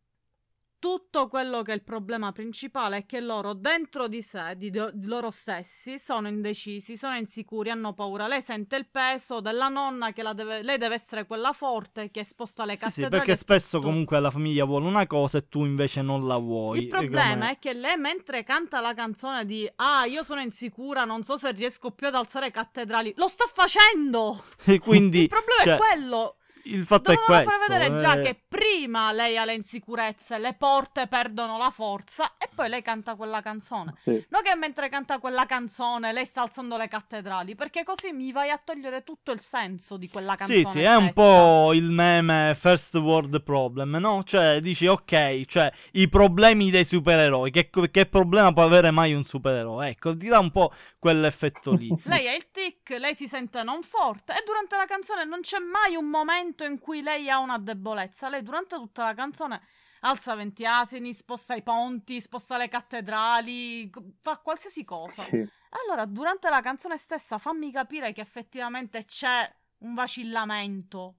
tutto quello che è il problema principale è che loro dentro di sé, di, do- di, loro stessi, sono indecisi, sono insicuri, hanno paura. Lei sente il peso della nonna che deve, lei deve essere quella forte che sposta le cattedrali. Sì, sì perché spesso tutto. comunque la famiglia vuole una cosa e tu invece non la vuoi. Il problema è che lei mentre canta la canzone di Ah, io sono insicura, non so se riesco più ad alzare cattedrali, lo sta facendo! E quindi... il problema cioè... è quello! Il fatto Dovevano è questo. far vedere eh... già che prima lei ha le insicurezze, le porte perdono la forza e poi lei canta quella canzone. Sì. Non che mentre canta quella canzone lei sta alzando le cattedrali, perché così mi vai a togliere tutto il senso di quella canzone. Sì, sì, stessa. è un po' il meme First World Problem, no? Cioè, dici, ok, cioè, i problemi dei supereroi. Che, che problema può avere mai un supereroe? Ecco, ti dà un po' quell'effetto lì. lei ha il tic, lei si sente non forte e durante la canzone non c'è mai un momento momento in cui lei ha una debolezza, lei durante tutta la canzone alza 20 asini, sposta i ponti, sposta le cattedrali, fa qualsiasi cosa. Sì. Allora, durante la canzone stessa fammi capire che effettivamente c'è un vacillamento.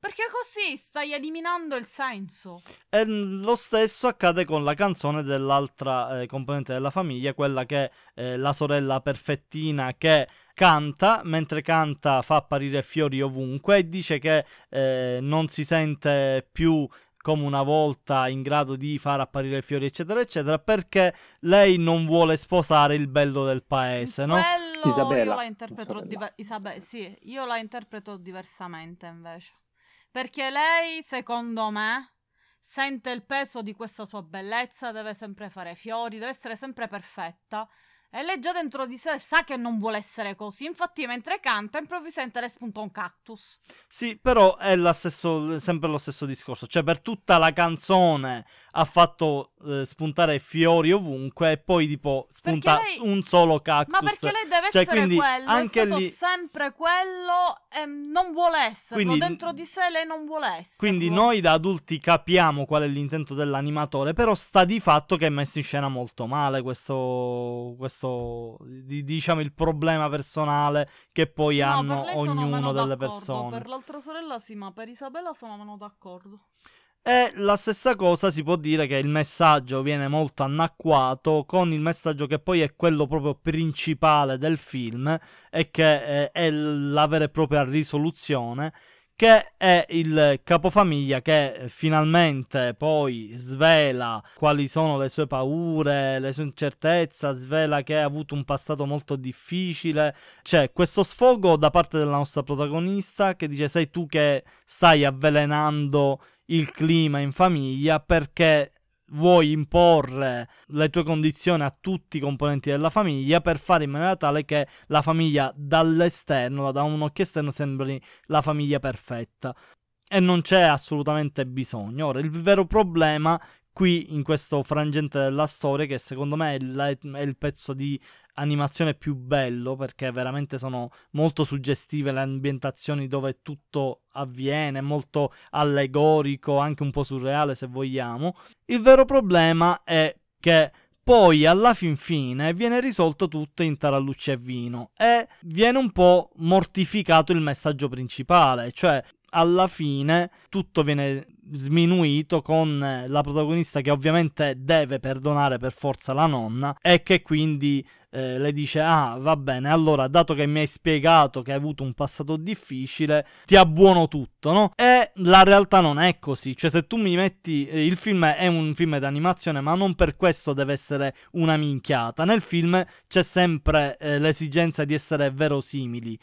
Perché così stai eliminando il senso. E lo stesso accade con la canzone dell'altra eh, componente della famiglia, quella che è eh, la sorella perfettina che canta, mentre canta fa apparire fiori ovunque e dice che eh, non si sente più come una volta in grado di far apparire fiori eccetera eccetera perché lei non vuole sposare il bello del paese no? Isabella io la interpreto, Isabella. Diver- Isabella, sì, io la interpreto diversamente invece perché lei, secondo me, sente il peso di questa sua bellezza, deve sempre fare fiori, deve essere sempre perfetta. E lei già dentro di sé sa che non vuole essere così. Infatti, mentre canta, improvvisamente le spunta un cactus. Sì, però è stesso, sempre lo stesso discorso. Cioè, per tutta la canzone ha fatto eh, spuntare fiori ovunque e poi, tipo, spunta lei... un solo cactus. Ma perché lei deve cioè, essere quello. Anche è stato lì... sempre quello e non vuole esserlo. Quindi, dentro di sé lei non vuole essere. Quindi, noi da adulti capiamo qual è l'intento dell'animatore. Però sta di fatto che è messo in scena molto male questo, questo questo diciamo il problema personale che poi no, hanno ognuno delle persone. Per l'altra sorella sì, ma per Isabella sono meno d'accordo. E la stessa cosa si può dire che il messaggio viene molto annacquato con il messaggio che poi è quello proprio principale del film e che è, è la vera e propria risoluzione che è il capofamiglia che finalmente poi svela quali sono le sue paure, le sue incertezze, svela che ha avuto un passato molto difficile. C'è questo sfogo da parte della nostra protagonista che dice sei tu che stai avvelenando il clima in famiglia perché vuoi imporre le tue condizioni a tutti i componenti della famiglia per fare in maniera tale che la famiglia dall'esterno, da un occhio esterno, sembri la famiglia perfetta. E non c'è assolutamente bisogno. Ora, il vero problema qui in questo frangente della storia, che secondo me è, la, è il pezzo di animazione più bello perché veramente sono molto suggestive le ambientazioni dove tutto avviene, molto allegorico, anche un po' surreale se vogliamo. Il vero problema è che poi alla fin fine viene risolto tutto in tarallucce e vino e viene un po' mortificato il messaggio principale, cioè alla fine tutto viene sminuito con eh, la protagonista che ovviamente deve perdonare per forza la nonna e che quindi eh, le dice ah va bene allora dato che mi hai spiegato che hai avuto un passato difficile ti abbuono tutto no? e la realtà non è così. Cioè se tu mi metti eh, il film è un film d'animazione ma non per questo deve essere una minchiata. Nel film c'è sempre eh, l'esigenza di essere verosimili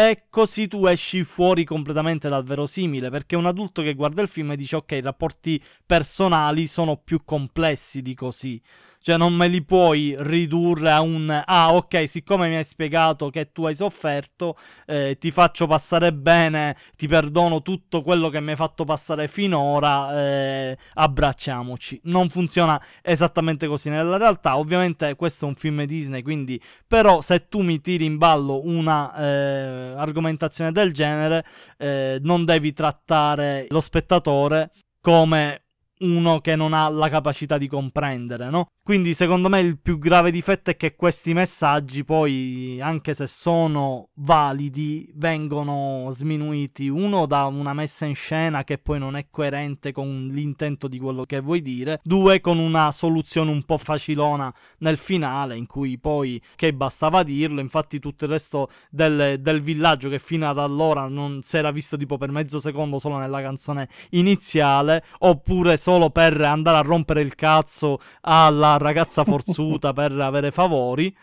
e così tu esci fuori completamente dal verosimile, perché un adulto che guarda il film dice ok, i rapporti personali sono più complessi di così. Cioè non me li puoi ridurre a un ah ok, siccome mi hai spiegato che tu hai sofferto, eh, ti faccio passare bene, ti perdono tutto quello che mi hai fatto passare finora, eh, abbracciamoci. Non funziona esattamente così nella realtà. Ovviamente questo è un film Disney, quindi però se tu mi tiri in ballo una eh, argomentazione del genere, eh, non devi trattare lo spettatore come uno che non ha la capacità di comprendere, no? Quindi secondo me il più grave difetto è che questi messaggi poi, anche se sono validi, vengono sminuiti. Uno da una messa in scena che poi non è coerente con l'intento di quello che vuoi dire. Due con una soluzione un po' facilona nel finale in cui poi che bastava dirlo. Infatti tutto il resto del, del villaggio che fino ad allora non si era visto tipo per mezzo secondo solo nella canzone iniziale oppure solo per andare a rompere il cazzo alla ragazza forzuta per avere favori,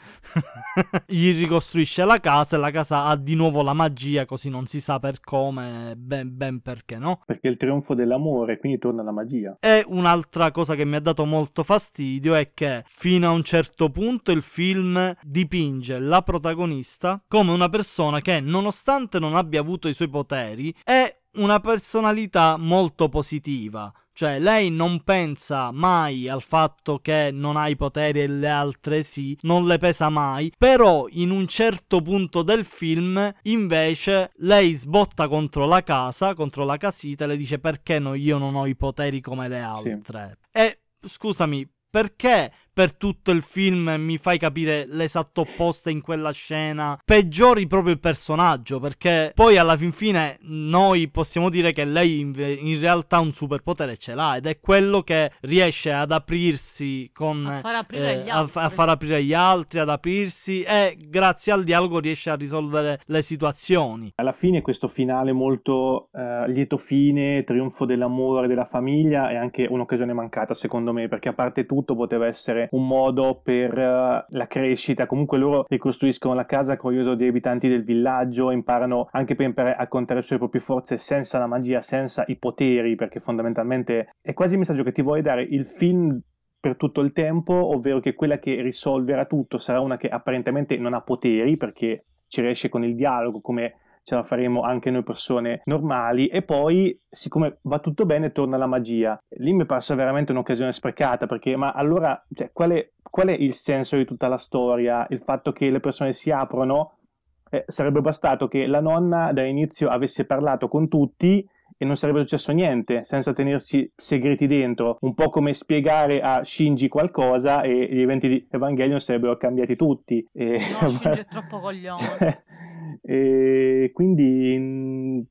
gli ricostruisce la casa e la casa ha di nuovo la magia, così non si sa per come, ben, ben perché, no? Perché il trionfo dell'amore, quindi torna la magia. E un'altra cosa che mi ha dato molto fastidio è che fino a un certo punto il film dipinge la protagonista come una persona che, nonostante non abbia avuto i suoi poteri, è una personalità molto positiva. Cioè, lei non pensa mai al fatto che non ha i poteri e le altre sì, non le pesa mai, però in un certo punto del film, invece, lei sbotta contro la casa, contro la casita e le dice perché no, io non ho i poteri come le altre. Sì. E scusami, perché per tutto il film mi fai capire l'esatto opposto in quella scena, peggiori proprio il personaggio, perché poi alla fin fine noi possiamo dire che lei in, in realtà un superpotere ce l'ha ed è quello che riesce ad aprirsi con... A far aprire, eh, a, a far aprire gli altri, ad aprirsi e grazie al dialogo riesce a risolvere le situazioni. Alla fine questo finale molto eh, lieto fine, trionfo dell'amore, della famiglia è anche un'occasione mancata secondo me, perché a parte tutto poteva essere un modo per uh, la crescita. Comunque loro ricostruiscono la casa con l'aiuto degli abitanti del villaggio, imparano anche per imparare a contare sulle proprie forze senza la magia, senza i poteri, perché fondamentalmente è quasi il messaggio che ti vuole dare il film per tutto il tempo, ovvero che quella che risolverà tutto sarà una che apparentemente non ha poteri perché ci riesce con il dialogo come ce la faremo anche noi persone normali. E poi siccome va tutto bene torna la magia. Lì mi passa veramente un'occasione sprecata perché ma allora cioè, qual, è, qual, è, il senso di tutta la storia? Il fatto che le persone si aprono? Eh, sarebbe bastato che la nonna dall'inizio avesse parlato con tutti e non sarebbe successo niente senza tenersi segreti dentro, un po' come spiegare a Shinji qualcosa e gli eventi di Evangelion sarebbero cambiati tutti. E... No, Shinji è troppo coglione. E quindi in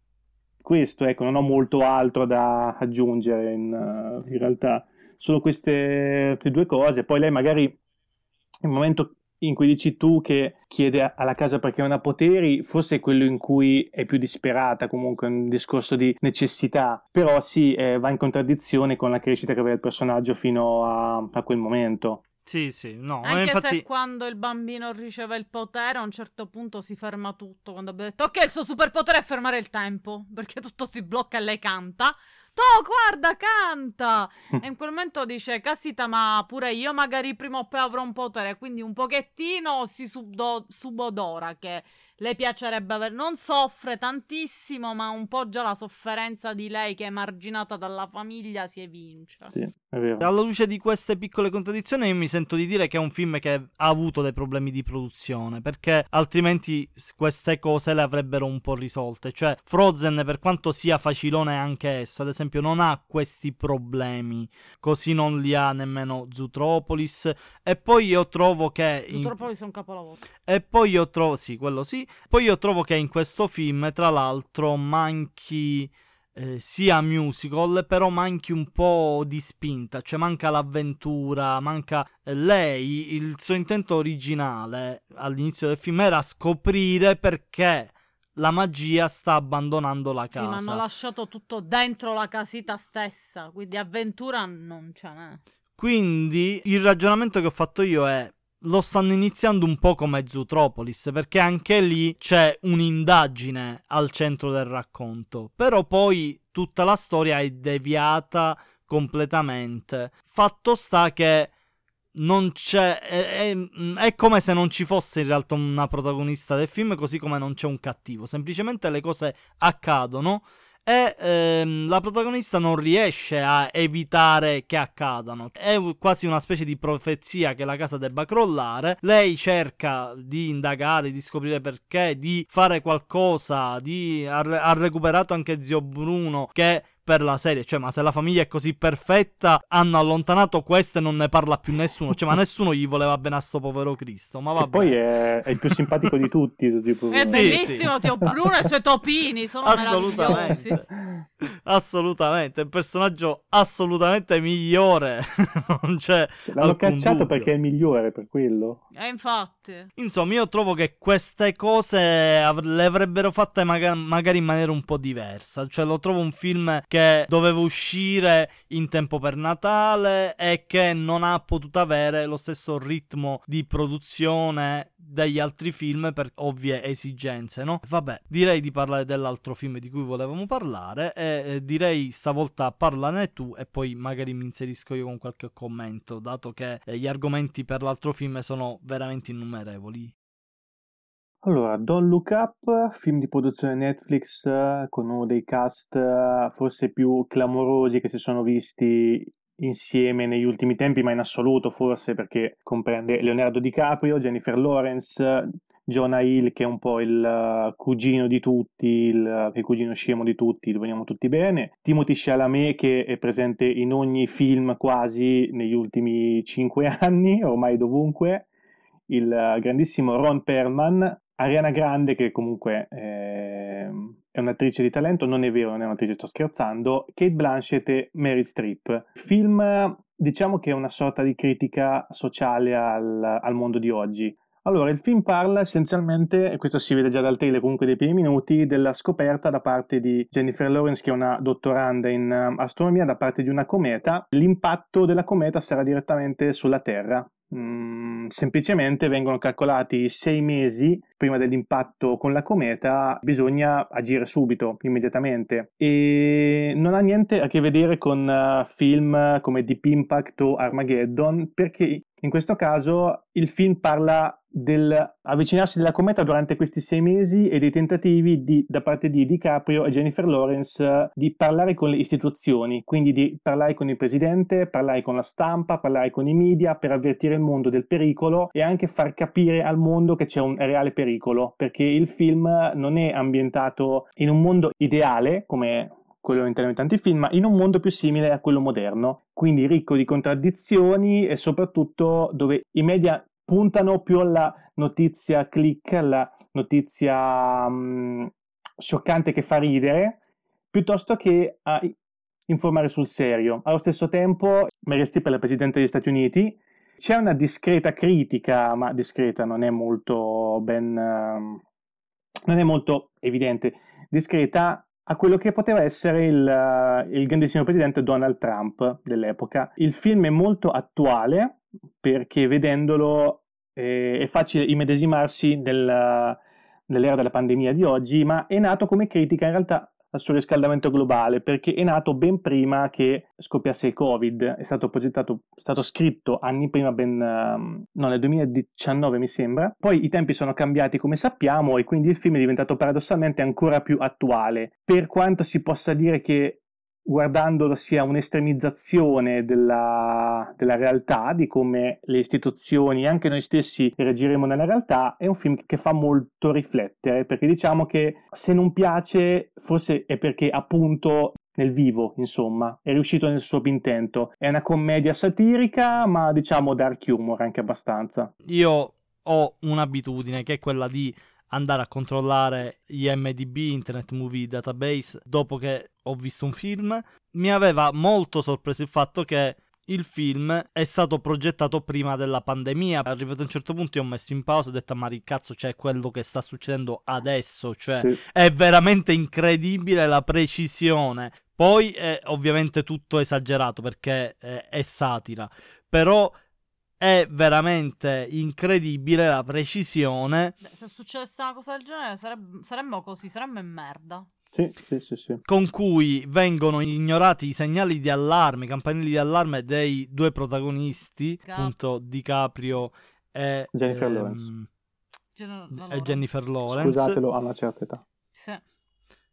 questo, ecco, non ho molto altro da aggiungere in, in realtà. Solo queste due cose. Poi lei magari, nel momento in cui dici tu che chiede alla casa perché non ha poteri, forse è quello in cui è più disperata, comunque un discorso di necessità, però sì, eh, va in contraddizione con la crescita che aveva il personaggio fino a, a quel momento. Sì, sì, no. Anche infatti... se quando il bambino riceve il potere, a un certo punto si ferma tutto. Quando abbiamo detto, ok, il suo superpotere è fermare il tempo, perché tutto si blocca e lei canta. Oh, guarda, canta! e in quel momento dice, casita, ma pure io magari prima o poi avrò un potere. Quindi un pochettino si subdo- subodora che le piacerebbe avere. Non soffre tantissimo, ma un po' già la sofferenza di lei che è emarginata dalla famiglia si evince. Sì, è vero. Alla luce di queste piccole contraddizioni, io mi sento di dire che è un film che ha avuto dei problemi di produzione, perché altrimenti queste cose le avrebbero un po' risolte. Cioè, Frozen, per quanto sia facilone anche esso, ad esempio, non ha questi problemi, così non li ha nemmeno Zootropolis. E poi io trovo che. Zootropolis in... è un capolavoro. E poi io trovo, sì, quello sì. Poi io trovo che in questo film, tra l'altro, manchi eh, sia musical, però manchi un po' di spinta, cioè manca l'avventura, manca eh, lei, il suo intento originale all'inizio del film era scoprire perché la magia sta abbandonando la casa. Sì, ma hanno lasciato tutto dentro la casita stessa, quindi avventura non ce n'è. Quindi il ragionamento che ho fatto io è lo stanno iniziando un po' come Zootropolis, perché anche lì c'è un'indagine al centro del racconto, però poi tutta la storia è deviata completamente. Fatto sta che non c'è. È, è, è, come se non ci fosse in realtà una protagonista del film, così come non c'è un cattivo. Semplicemente le cose accadono e ehm, la protagonista non riesce a evitare che accadano. È quasi una specie di profezia che la casa debba crollare. Lei cerca di indagare, di scoprire perché, di fare qualcosa. Di... Ha, ha recuperato anche zio Bruno che per la serie. Cioè, ma se la famiglia è così perfetta, hanno allontanato questo e non ne parla più nessuno. Cioè, ma nessuno gli voleva bene a sto povero Cristo. Ma vabbè. E poi è, è, il più simpatico di tutti. Tipo... È sì, bellissimo, sì. Tio Bruno e i suoi topini sono assolutamente. assolutamente. È un personaggio assolutamente migliore. non c'è. Cioè, l'hanno cacciato dubbio. perché è migliore per quello. E eh, infatti. Insomma, io trovo che queste cose le avrebbero fatte magari, magari in maniera un po' diversa. Cioè, lo trovo un film che doveva uscire in tempo per Natale e che non ha potuto avere lo stesso ritmo di produzione degli altri film per ovvie esigenze, no? Vabbè, direi di parlare dell'altro film di cui volevamo parlare e direi stavolta parlane tu e poi magari mi inserisco io con qualche commento, dato che eh, gli argomenti per l'altro film sono veramente innumerevoli. Allora, Don't Look Up, film di produzione Netflix eh, con uno dei cast eh, forse più clamorosi che si sono visti insieme negli ultimi tempi, ma in assoluto forse perché comprende Leonardo DiCaprio, Jennifer Lawrence, Jonah Hill che è un po' il eh, cugino di tutti, il, il cugino scemo di tutti, lo vogliamo tutti bene, Timothy Chalamet che è presente in ogni film quasi negli ultimi cinque anni, ormai dovunque, il grandissimo Ron Perlman, Ariana Grande, che comunque eh, è un'attrice di talento, non è vero, non è un'attrice, sto scherzando, Kate Blanchett e Mary Streep. Film, diciamo che è una sorta di critica sociale al, al mondo di oggi. Allora, il film parla essenzialmente, e questo si vede già dal trailer comunque dei primi minuti, della scoperta da parte di Jennifer Lawrence, che è una dottoranda in uh, astronomia, da parte di una cometa. L'impatto della cometa sarà direttamente sulla Terra, Mm, semplicemente vengono calcolati sei mesi prima dell'impatto con la cometa, bisogna agire subito, immediatamente. E non ha niente a che vedere con uh, film come Deep Impact o Armageddon, perché in questo caso il film parla dell'avvicinarsi della cometa durante questi sei mesi e dei tentativi di, da parte di DiCaprio e Jennifer Lawrence di parlare con le istituzioni, quindi di parlare con il presidente, parlare con la stampa, parlare con i media per avvertire il mondo del pericolo e anche far capire al mondo che c'è un reale pericolo, perché il film non è ambientato in un mondo ideale come quello all'interno di tanti film, ma in un mondo più simile a quello moderno, quindi ricco di contraddizioni e soprattutto dove i media puntano più alla notizia click, alla notizia um, scioccante che fa ridere, piuttosto che a informare sul serio. Allo stesso tempo, Mary Streep è la Presidente degli Stati Uniti, c'è una discreta critica, ma discreta non è molto ben... Um, non è molto evidente, discreta a quello che poteva essere il, il grandissimo presidente Donald Trump dell'epoca. Il film è molto attuale, perché vedendolo eh, è facile immedesimarsi nel, nell'era della pandemia di oggi, ma è nato come critica in realtà al surriscaldamento globale, perché è nato ben prima che scoppiasse il Covid, è stato progettato, è stato scritto anni prima, ben, um, no, nel 2019 mi sembra. Poi i tempi sono cambiati come sappiamo e quindi il film è diventato paradossalmente ancora più attuale, per quanto si possa dire che guardandolo sia un'estremizzazione della, della, realtà, di come le istituzioni e anche noi stessi reagiremo nella realtà, è un film che fa molto riflettere, perché diciamo che se non piace forse è perché appunto nel vivo, insomma, è riuscito nel suo intento. È una commedia satirica, ma diciamo dark humor anche abbastanza. Io ho un'abitudine che è quella di andare a controllare gli MDB, Internet Movie Database, dopo che ho visto un film, mi aveva molto sorpreso il fatto che il film è stato progettato prima della pandemia. Arrivato a un certo punto, io ho messo in pausa e ho detto: Ma cazzo, c'è quello che sta succedendo adesso. Cioè, sì. è veramente incredibile la precisione. Poi è ovviamente tutto esagerato perché è, è satira, però è veramente incredibile la precisione. Beh, se succedesse una cosa del genere, sareb- saremmo così, saremmo in merda. Sì, sì, sì, sì, Con cui vengono ignorati i segnali di allarme, i campanelli di allarme dei due protagonisti, Cap- appunto DiCaprio e Jennifer ehm, Lawrence. Gen- e Jennifer Lawrence. Scusatelo, a una certa età. Sì.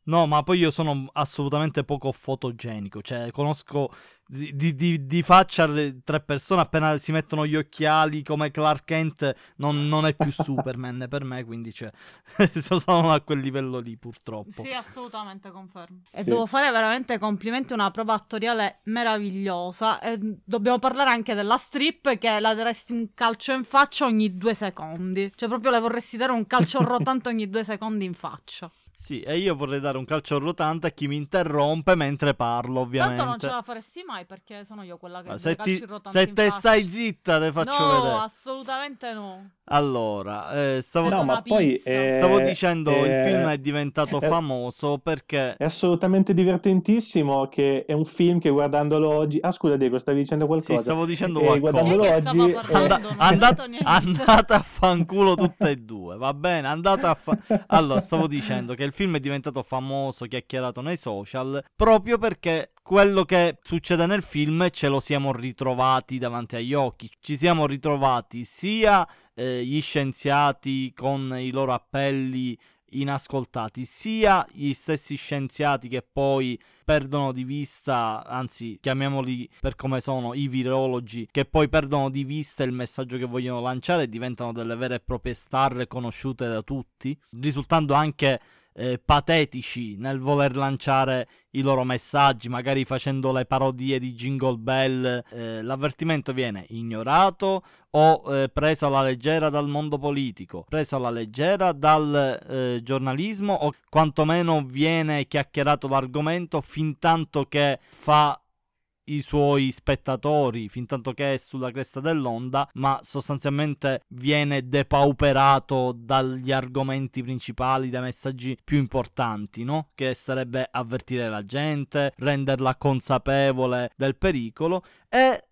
No, ma poi io sono assolutamente poco fotogenico, cioè conosco di, di, di, faccia tre persone appena si mettono gli occhiali come Clark Kent non, non è più Superman per me, quindi cioè, sono a quel livello lì purtroppo. Sì, assolutamente confermo. E sì. devo fare veramente complimenti, una prova attoriale meravigliosa. E dobbiamo parlare anche della strip che la daresti un calcio in faccia ogni due secondi, cioè proprio le vorresti dare un calcio rotante ogni due secondi in faccia. Sì, e io vorrei dare un calcio rotante a chi mi interrompe mentre parlo, ovviamente. Tanto non ce la faresti mai perché sono io quella che Ma se, ti, se te faccia. stai zitta, te faccio no, vedere. No, assolutamente no. Allora, eh, stavo, no, ma poi, eh, stavo dicendo eh, il film è diventato eh, famoso perché è assolutamente divertentissimo che è un film che guardandolo oggi ah scusa Diego stavi dicendo qualcosa sì stavo dicendo qualcosa guardandolo oggi and- and- andate a fanculo tutte e due va bene andate a fa- allora stavo dicendo che il film è diventato famoso chiacchierato nei social proprio perché quello che succede nel film ce lo siamo ritrovati davanti agli occhi. Ci siamo ritrovati sia eh, gli scienziati con i loro appelli inascoltati, sia gli stessi scienziati che poi perdono di vista, anzi chiamiamoli per come sono, i virologi, che poi perdono di vista il messaggio che vogliono lanciare e diventano delle vere e proprie star conosciute da tutti, risultando anche eh, patetici nel voler lanciare i loro messaggi, magari facendo le parodie di Jingle Bell, eh, l'avvertimento viene ignorato o eh, preso alla leggera dal mondo politico, preso alla leggera dal eh, giornalismo o quantomeno viene chiacchierato l'argomento fin tanto che fa i suoi spettatori fin tanto che è sulla cresta dell'onda, ma sostanzialmente viene depauperato dagli argomenti principali, dai messaggi più importanti, no? Che sarebbe avvertire la gente, renderla consapevole del pericolo e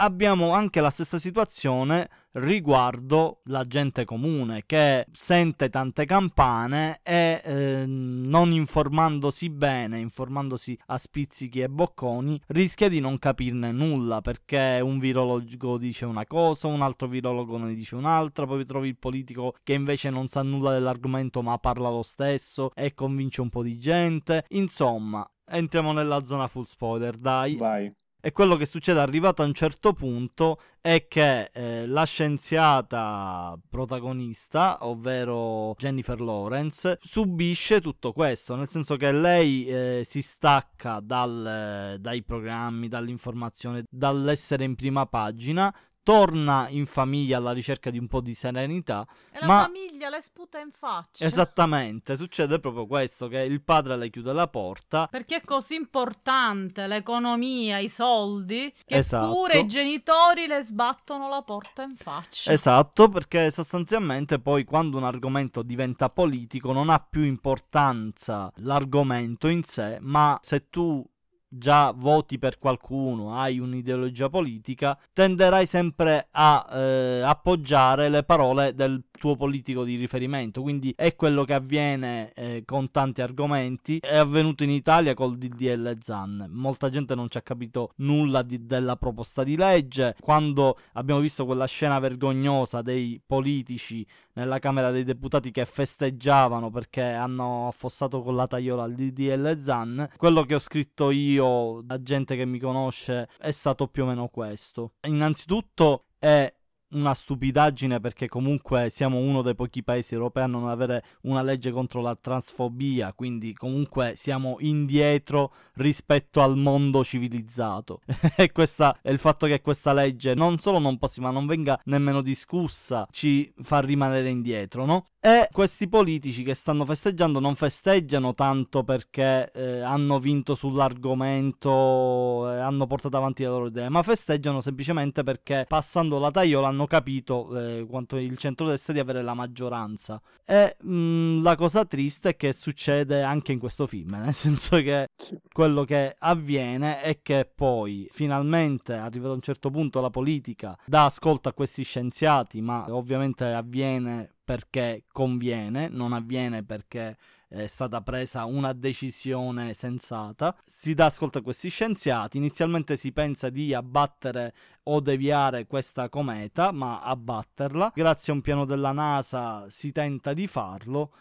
abbiamo anche la stessa situazione riguardo la gente comune che sente tante campane e eh, non informandosi bene, informandosi a spizzichi e bocconi, rischia di non capirne nulla perché un virologo dice una cosa, un altro virologo ne dice un'altra, poi trovi il politico che invece non sa nulla dell'argomento ma parla lo stesso e convince un po' di gente. Insomma, entriamo nella zona full spoiler, dai. Vai. E quello che succede arrivato a un certo punto è che eh, la scienziata protagonista, ovvero Jennifer Lawrence, subisce tutto questo, nel senso che lei eh, si stacca dal, dai programmi, dall'informazione, dall'essere in prima pagina, torna in famiglia alla ricerca di un po' di serenità. E ma... la famiglia le sputa in faccia. Esattamente, succede proprio questo, che il padre le chiude la porta. Perché è così importante l'economia, i soldi, che esatto. pure i genitori le sbattono la porta in faccia. Esatto, perché sostanzialmente poi quando un argomento diventa politico non ha più importanza l'argomento in sé, ma se tu già voti per qualcuno, hai un'ideologia politica, tenderai sempre a eh, appoggiare le parole del tuo politico di riferimento. Quindi è quello che avviene eh, con tanti argomenti. È avvenuto in Italia col DDL ZAN. Molta gente non ci ha capito nulla di, della proposta di legge. Quando abbiamo visto quella scena vergognosa dei politici nella Camera dei Deputati che festeggiavano perché hanno affossato con la tagliola il DDL ZAN, quello che ho scritto io, da gente che mi conosce, è stato più o meno questo. Innanzitutto è una stupidaggine perché comunque siamo uno dei pochi paesi europei a non avere una legge contro la transfobia, quindi comunque siamo indietro rispetto al mondo civilizzato. e questo è il fatto che questa legge non solo non passi, ma non venga nemmeno discussa, ci fa rimanere indietro, no? E questi politici che stanno festeggiando non festeggiano tanto perché eh, hanno vinto sull'argomento, eh, hanno portato avanti le loro idee, ma festeggiano semplicemente perché passando la tagliola hanno capito eh, quanto il centrodestra di avere la maggioranza. E mh, mm, la cosa triste è che succede anche in questo film, nel senso che quello che avviene è che poi finalmente arrivato a un certo punto la politica dà ascolto a questi scienziati, ma ovviamente avviene perché conviene, non avviene perché è stata presa una decisione sensata. Si dà ascolto a questi scienziati. Inizialmente si pensa di abbattere o deviare questa cometa, ma abbatterla. Grazie a un piano della NASA si tenta di farlo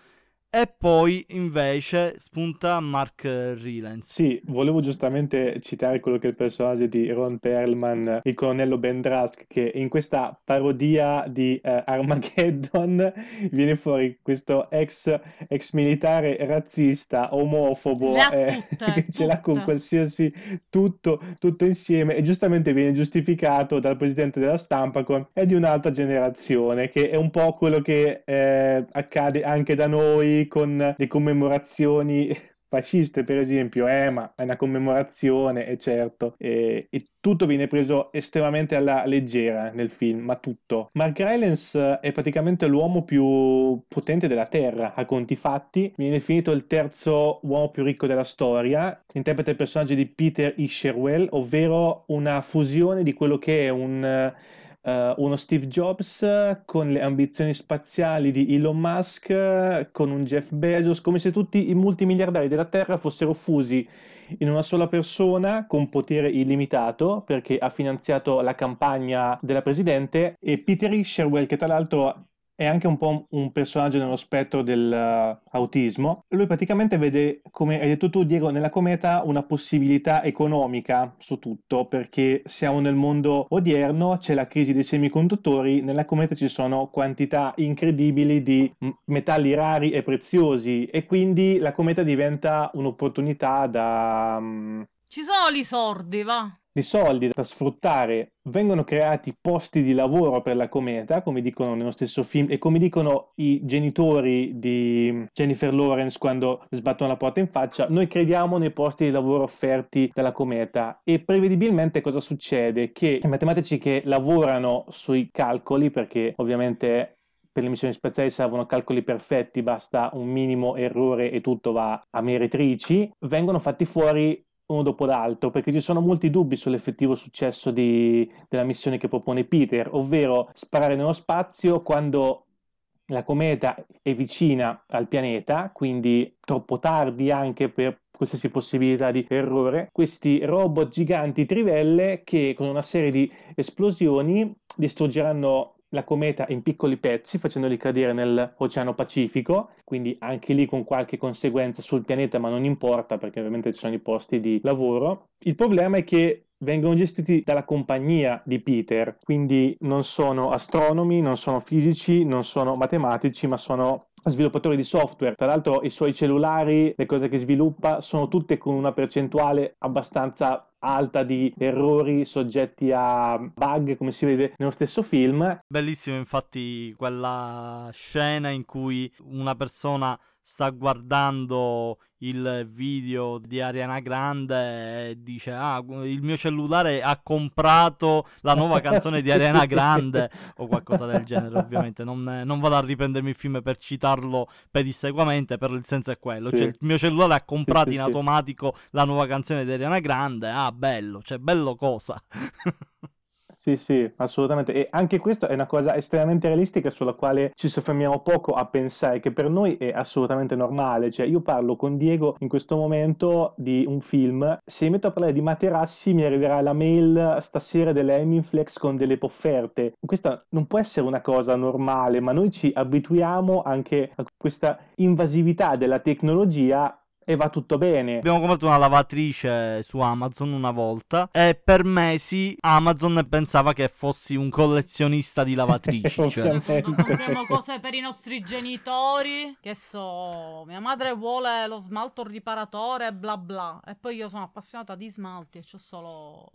e poi invece spunta Mark Rylance. Sì, volevo giustamente citare quello che è il personaggio di Ron Perlman, il colonnello Ben Drask, che in questa parodia di uh, Armageddon viene fuori questo ex, ex militare razzista, omofobo, eh, che ce l'ha con qualsiasi tutto, tutto insieme e giustamente viene giustificato dal presidente della stampa con è di un'altra generazione, che è un po' quello che eh, accade anche da noi con le commemorazioni fasciste per esempio, eh ma è una commemorazione, è certo, e, e, tutto viene preso estremamente alla leggera nel film, ma tutto. Mark Rylance è praticamente l'uomo più potente della Terra, a conti fatti, viene definito il terzo uomo più ricco della storia, interpreta il personaggio di Peter Isherwell, ovvero una fusione di quello che è un uh, uno Steve Jobs con le ambizioni spaziali di Elon Musk, con un Jeff Bezos, come se tutti i multimiliardari della Terra fossero fusi in una sola persona con potere illimitato perché ha finanziato la campagna della presidente e Peter Isherwell che tra l'altro è anche un po' un personaggio nello spettro dell'autismo. Uh, Lui praticamente vede, come hai detto tu Diego, nella cometa una possibilità economica su tutto, perché siamo nel mondo odierno, c'è la crisi dei semiconduttori, nella cometa ci sono quantità incredibili di metalli rari e preziosi e quindi la cometa diventa un'opportunità da... Um... Ci sono i sordi, va di soldi da sfruttare, vengono creati posti di lavoro per la cometa, come dicono nello stesso film e come dicono i genitori di Jennifer Lawrence quando sbattono la porta in faccia, noi crediamo nei posti di lavoro offerti dalla cometa e prevedibilmente cosa succede? Che i matematici che lavorano sui calcoli, perché ovviamente per le missioni spaziali servono calcoli perfetti, basta un minimo errore e tutto va a meretrici, vengono fatti fuori uno dopo l'altro, perché ci sono molti dubbi sull'effettivo successo di, della missione che propone Peter, ovvero sparare nello spazio quando la cometa è vicina al pianeta, quindi troppo tardi anche per qualsiasi possibilità di errore, questi robot giganti trivelle che con una serie di esplosioni distruggeranno la cometa in piccoli pezzi facendoli cadere nell'Oceano Pacifico, quindi anche lì con qualche conseguenza sul pianeta, ma non importa perché ovviamente ci sono i posti di lavoro. Il problema è che vengono gestiti dalla compagnia di Peter, quindi non sono astronomi, non sono fisici, non sono matematici, ma sono sviluppatori di software. Tra l'altro i suoi cellulari, le cose che sviluppa, sono tutte con una percentuale abbastanza alta di errori soggetti a bug come si vede nello stesso film bellissimo infatti quella scena in cui una persona sta guardando il video di Ariana Grande e dice ah il mio cellulare ha comprato la nuova canzone di Ariana Grande o qualcosa del genere ovviamente. Non, non, vado a riprendermi il film per citarlo pedissequamente però il senso è quello. Sì. cioè il mio cellulare ha comprato sì, sì, in automatico la nuova canzone di Ariana Grande. Ah bello cioè bello cosa Sì, sì, assolutamente. E anche questo è una cosa estremamente realistica sulla quale ci soffermiamo poco a pensare, che per noi è assolutamente normale. Cioè, io parlo con Diego in questo momento di un film. Se mi metto a parlare di materassi, mi arriverà la mail stasera delle Hemingflex con delle offerte. Questa non può essere una cosa normale, ma noi ci abituiamo anche a questa invasività della tecnologia e va tutto bene. Abbiamo comprato una lavatrice su Amazon una volta e per mesi Amazon pensava che fossi un collezionista di lavatrici. cioè. Compriamo cose per i nostri genitori, che so, mia madre vuole lo smalto riparatore, bla bla. E poi io sono appassionata di smalti e ho solo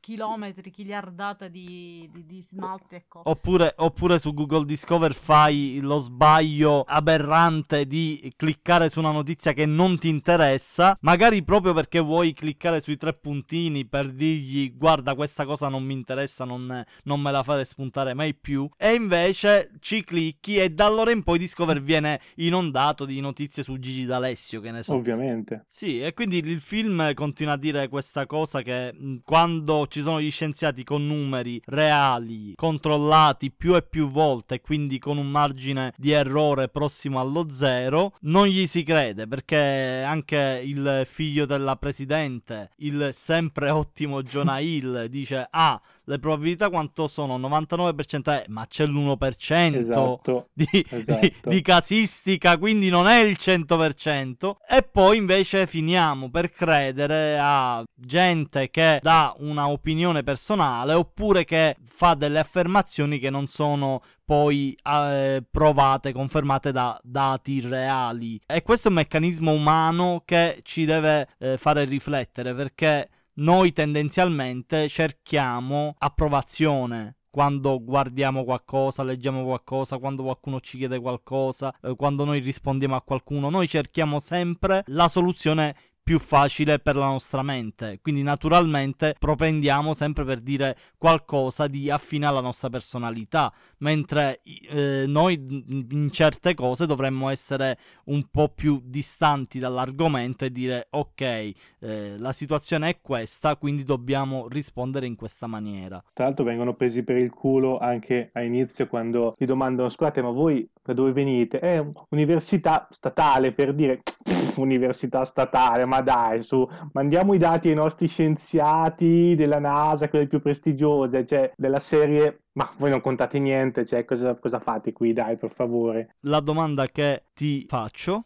chilometri, chiliardate di, di, di smalti e cose. Oppure, oppure su Google Discover fai lo sbaglio aberrante di cliccare su una notizia che non ti interessa, magari proprio perché vuoi cliccare sui tre puntini per dirgli guarda questa cosa non mi interessa, non, non me la fare spuntare mai più, e invece ci clicchi e da allora in poi Discover viene inondato di notizie su Gigi D'Alessio, che ne so. Ovviamente. Sì, e quindi il film continua a dire questa cosa che mh, quando ci sono gli scienziati con numeri reali, controllati più e più volte, e quindi con un margine di errore prossimo allo zero, non gli si crede perché anche il figlio della presidente, il sempre ottimo Jonah Hill, dice: Ah, le probabilità quanto sono? 99%, eh, ma c'è l'1% Esatto. di, Esatto. di- di casistica, quindi non è il 100%. E poi invece finiamo per credere a gente che dà una opinione personale oppure che fa delle affermazioni che non sono poi eh, provate, confermate da dati reali. E questo è un meccanismo umano che ci deve eh, fare riflettere perché noi tendenzialmente cerchiamo approvazione quando guardiamo qualcosa, leggiamo qualcosa, quando qualcuno ci chiede qualcosa, eh, quando noi rispondiamo a qualcuno, noi cerchiamo sempre la soluzione più facile per la nostra mente. Quindi naturalmente propendiamo sempre per dire qualcosa di affine alla nostra personalità, mentre eh, noi in certe cose dovremmo essere un po' più distanti dall'argomento e dire ok, eh, la situazione è questa, quindi dobbiamo rispondere in questa maniera. Tra l'altro vengono presi per il culo anche a inizio quando ti domandano scusate ma voi da dove venite? È università statale per dire "Pff, università statale ma dai su mandiamo i dati ai nostri scienziati della NASA quelle più prestigiose cioè della serie ma voi non contate niente cioè cosa, cosa fate qui dai per favore La domanda che ti faccio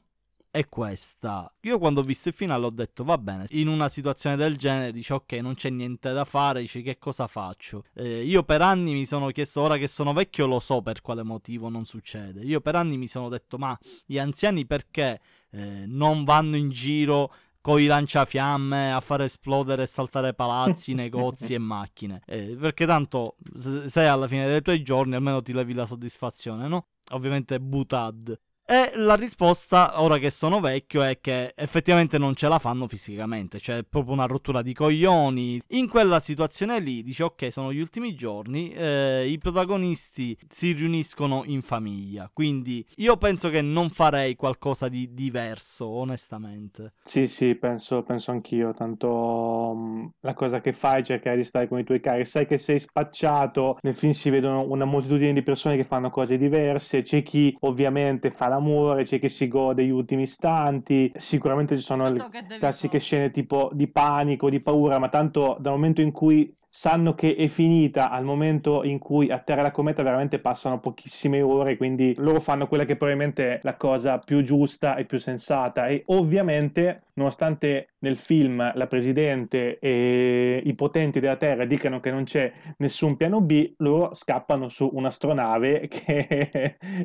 è questa. Io quando ho visto il finale ho detto va bene, in una situazione del genere dici ok non c'è niente da fare, dici che cosa faccio? Eh, io per anni mi sono chiesto, ora che sono vecchio lo so per quale motivo non succede, io per anni mi sono detto ma gli anziani perché eh, non vanno in giro con i lanciafiamme a fare esplodere e saltare palazzi, negozi e macchine. Eh, perché tanto se se alla fine dei tuoi giorni almeno ti levi la soddisfazione, no? Ovviamente butad. E la risposta, ora che sono vecchio, è che effettivamente non ce la fanno fisicamente, cioè è proprio una rottura di coglioni. In quella situazione lì dici ok, sono gli ultimi giorni, eh, i protagonisti si riuniscono in famiglia, quindi io penso che non farei qualcosa di diverso, onestamente. Sì, sì, penso, penso anch'io, tanto mm, la cosa che fai è cercare di stare con i tuoi cari, sai che sei spacciato, nel film si vedono una moltitudine di persone che fanno cose diverse, c'è chi ovviamente fa l'amore, c'è chi si gode gli ultimi istanti, sicuramente ci sono le classiche scene tipo di panico, di paura, ma tanto dal momento in cui sanno che è finita al momento in cui atterra la cometa veramente passano pochissime ore, quindi loro fanno quella che probabilmente è la cosa più giusta e più sensata. E ovviamente nonostante nel film la presidente e i potenti della Terra dicano che non c'è nessun piano B, loro scappano su un'astronave che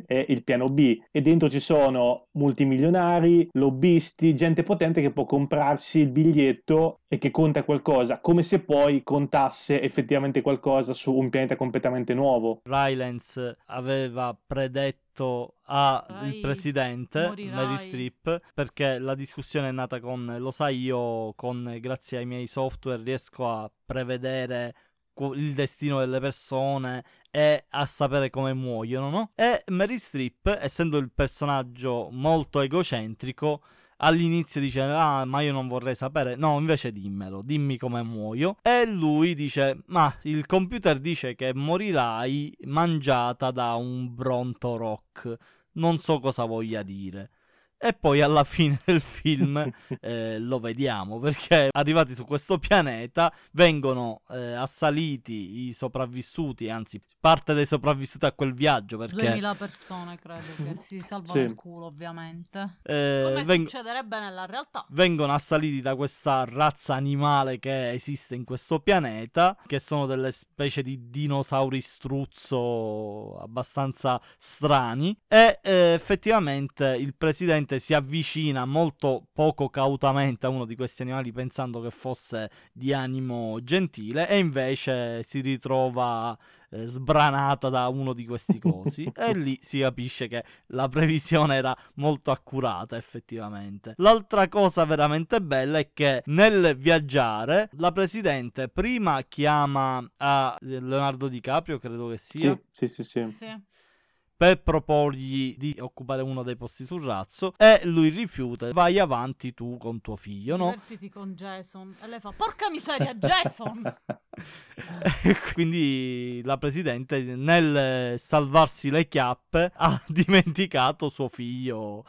è il piano B. E dentro ci sono multimilionari, lobbisti, gente potente che può comprarsi il biglietto e che conta qualcosa, come se poi contasse effettivamente qualcosa su un pianeta completamente nuovo. Rylance aveva predetto al presidente morirai. Mary Strip perché la discussione è nata con lo sai io con grazie ai miei software riesco a prevedere il destino delle persone e a sapere come muoiono no? e Mary Strip essendo il personaggio molto egocentrico all'inizio dice ah ma io non vorrei sapere. No invece dimmelo dimmi come muoio. E lui dice ma il computer dice che morirai mangiata da un bronto rock non so cosa voglia dire e poi alla fine del film eh, lo vediamo perché arrivati su questo pianeta vengono eh, assaliti i sopravvissuti, anzi parte dei sopravvissuti a quel viaggio perché 2000 persone credo che si salvano Sì. il culo ovviamente. eh, Come veng- succederebbe nella realtà. vengono assaliti da questa razza animale che esiste in questo pianeta, che sono delle specie di dinosauri struzzo abbastanza strani e eh, effettivamente il presidente si avvicina molto poco cautamente a uno di questi animali pensando che fosse di animo gentile e invece si ritrova eh, sbranata da uno di questi cosi e lì si capisce che la previsione era molto accurata effettivamente. L'altra cosa veramente bella è che nel viaggiare la presidente prima chiama a Leonardo DiCaprio, credo che sia, Sì, sì, sì, sì. Sì. Per proporgli di occupare uno dei posti sul razzo e lui rifiuta, vai avanti tu con tuo figlio, no? Divertiti con Jason. E lei fa, porca miseria, Jason! Quindi la presidente nel salvarsi le chiappe ha dimenticato suo figlio.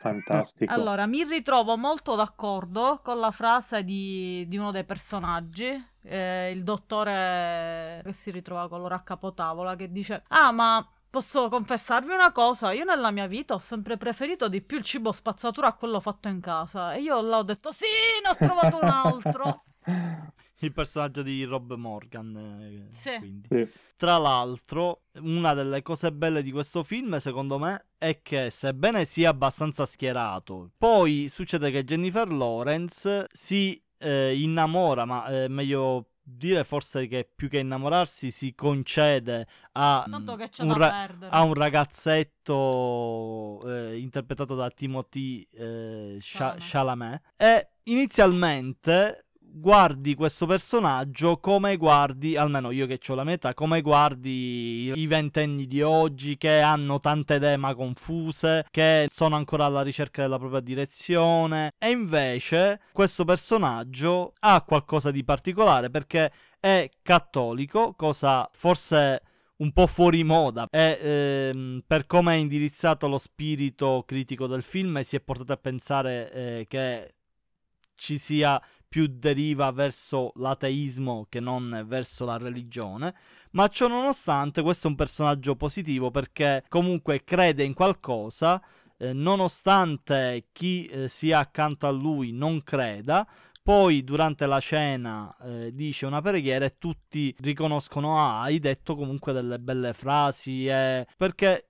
Fantastico. Allora, mi ritrovo molto d'accordo con la frase di, di uno dei personaggi, eh, il dottore che si ritrova con loro a capotavola, che dice: Ah, ma posso confessarvi una cosa? Io nella mia vita ho sempre preferito di più il cibo spazzatura a quello fatto in casa. E io là ho detto: Sì, ne ho trovato un altro. Il personaggio di Rob Morgan. eh, Sì. quindi. Sì. Tra l'altro, una delle cose belle di questo film, secondo me, è che sebbene sia abbastanza schierato, poi succede che Jennifer Lawrence si eh, innamora, ma è meglio dire forse che più che innamorarsi si concede a, un, ra- a un ragazzetto eh, interpretato da Timothy eh, Chalamet. Chalamet e inizialmente guardi questo personaggio come guardi, almeno io che ho la metà, come guardi i ventenni di oggi che hanno tante idee ma confuse, che sono ancora alla ricerca della propria direzione. E invece questo personaggio ha qualcosa di particolare perché è cattolico, cosa forse un po' fuori moda. E ehm, per come è indirizzato lo spirito critico del film si è portato a pensare eh, che ci sia più deriva verso l'ateismo che non verso la religione, ma ciò nonostante questo è un personaggio positivo perché comunque crede in qualcosa, eh, nonostante chi eh, sia accanto a lui non creda, poi durante la cena eh, dice una preghiera e tutti riconoscono ah, hai detto comunque delle belle frasi eh", perché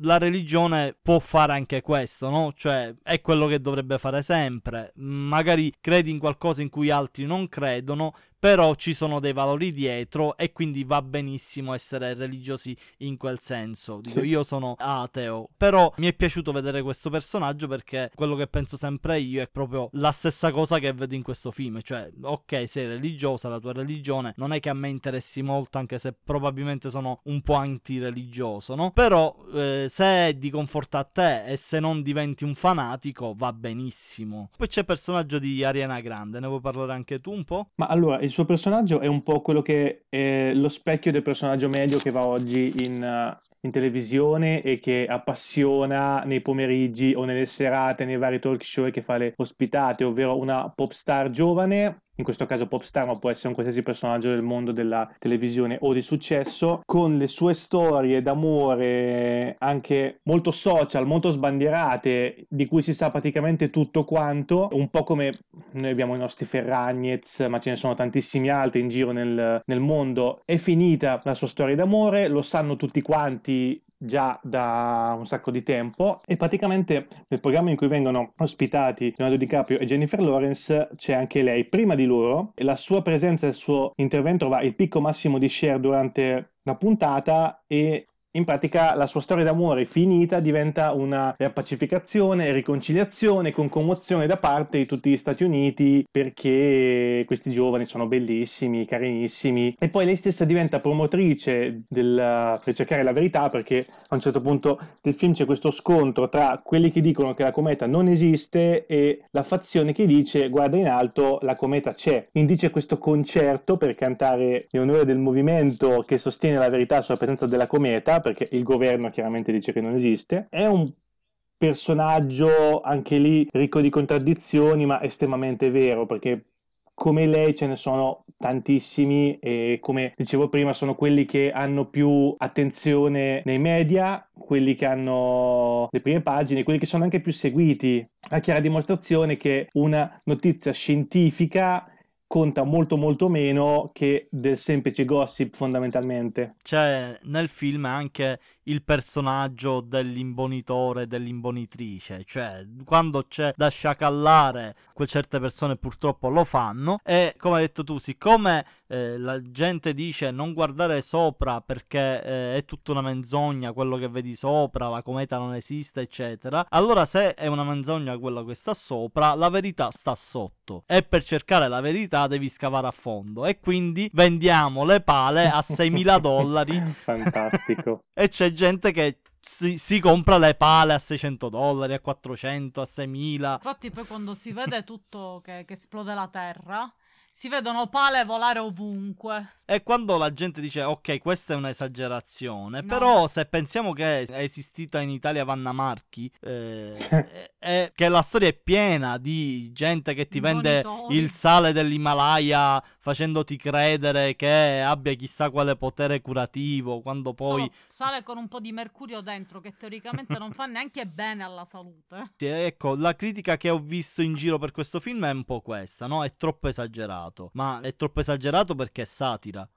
la religione può fare anche questo, no? Cioè, è quello che dovrebbe fare sempre. Magari credi in qualcosa in cui altri non credono, però ci sono dei valori dietro e quindi va benissimo essere religiosi in quel senso. Dico, Sì. io sono ateo, però mi è piaciuto vedere questo personaggio perché quello che penso sempre io è proprio la stessa cosa che vedo in questo film, cioè, ok, sei religiosa, la tua religione non è che a me interessi molto, anche se probabilmente sono un po' antireligioso, no? Però eh, se è di conforto a te e se non diventi un fanatico, va benissimo. Poi c'è il personaggio di Ariana Grande, ne vuoi parlare anche tu un po'? Ma allora, il suo personaggio è un po' quello che è lo specchio del personaggio medio che va oggi in, eh, in televisione e che appassiona nei pomeriggi o nelle serate, nei vari talk show che fa le ospitate, ovvero una pop star giovane. In questo caso pop star, ma può essere un qualsiasi personaggio del mondo della televisione o di successo, con le sue storie d'amore anche molto social, molto sbandierate, di cui si sa praticamente tutto quanto, un po' come noi abbiamo i nostri Ferragnez, ma ce ne sono tantissimi altri in giro nel, nel mondo. È finita la sua storia d'amore, lo sanno tutti quanti già da un sacco di tempo. E praticamente nel programma in cui vengono ospitati Leonardo DiCaprio e Jennifer Lawrence c'è anche lei prima di loro e la sua presenza e il suo intervento va il picco massimo di share durante la puntata e in pratica la sua storia d'amore finita diventa una pacificazione riconciliazione con commozione da parte di tutti gli Stati Uniti perché questi giovani sono bellissimi, carinissimi e poi lei stessa diventa promotrice del, per cercare la verità perché a un certo punto del film c'è questo scontro tra quelli che dicono che la cometa non esiste e la fazione che dice guarda in alto la cometa c'è. Indice questo concerto per cantare in onore del movimento che sostiene la verità sulla presenza della cometa perché il governo chiaramente dice che non esiste. È un personaggio anche lì ricco di contraddizioni, ma estremamente vero, perché come lei ce ne sono tantissimi e come dicevo prima sono quelli che hanno più attenzione nei media, quelli che hanno le prime pagine, quelli che sono anche più seguiti, a chiara dimostrazione che una notizia scientifica conta molto molto meno che del semplice gossip fondamentalmente. C'è nel film anche il personaggio dell'imbonitore, dell'imbonitrice, cioè quando c'è da sciacallare, quel certe persone purtroppo lo fanno. E come hai detto tu, siccome eh, la gente dice non guardare sopra perché eh, è tutta una menzogna quello che vedi sopra, la cometa non esiste, eccetera, allora se è una menzogna quello che sta sopra, la verità sta sotto. E per cercare la verità devi scavare a fondo e quindi vendiamo le pale a 6.000 dollari. Fantastico. e c'è gente che si, si, compra le pale a 600 dollari, a 400, a 6000. Infatti, poi quando si vede tutto che, che esplode la terra, si vedono pale volare ovunque. E quando la gente dice ok, questa è un'esagerazione, no. però se pensiamo che è esistita in Italia Vanna Marchi, eh, e che la storia è piena di gente che ti vende il sale dell'Himalaya facendoti credere che abbia chissà quale potere curativo, quando poi... Solo sale con un po' di mercurio dentro che teoricamente non fa neanche bene alla salute. Sì, ecco, la critica che ho visto in giro per questo film è un po' questa, no? È troppo esagerato, ma è troppo esagerato perché è satira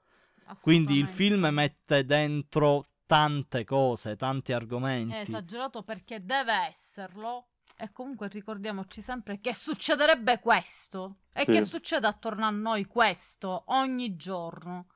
quindi il film mette dentro tante cose, tanti argomenti. È esagerato perché deve esserlo. E comunque ricordiamoci sempre che succederebbe questo. E sì. che succede attorno a noi questo ogni giorno.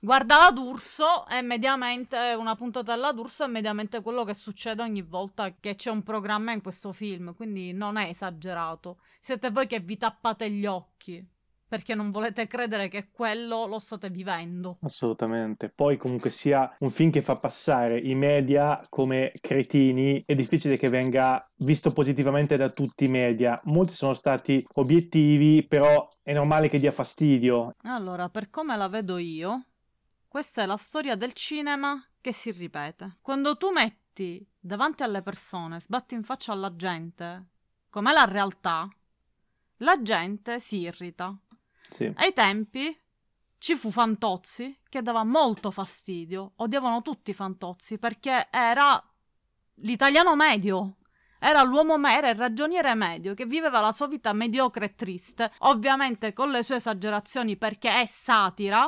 Guarda la D'Urso e mediamente una puntata della D'Urso è mediamente quello che succede ogni volta che c'è un programma in questo film. Quindi non è esagerato. Siete voi che vi tappate gli occhi perché non volete credere che quello lo state vivendo. Assolutamente. Poi comunque sia un film che fa passare i media come cretini, è difficile che venga visto positivamente da tutti i media. Molti sono stati obiettivi, però è normale che dia fastidio. Allora, per come la vedo io, questa è la storia del cinema che si ripete. Quando tu metti davanti alle persone, sbatti in faccia alla gente, com'è la realtà, la gente si irrita sì. Ai tempi ci fu Fantozzi che dava molto fastidio. Odiavano tutti Fantozzi perché era l'italiano medio. Era l'uomo me- era il ragioniere medio che viveva la sua vita mediocre e triste, ovviamente con le sue esagerazioni perché è satira.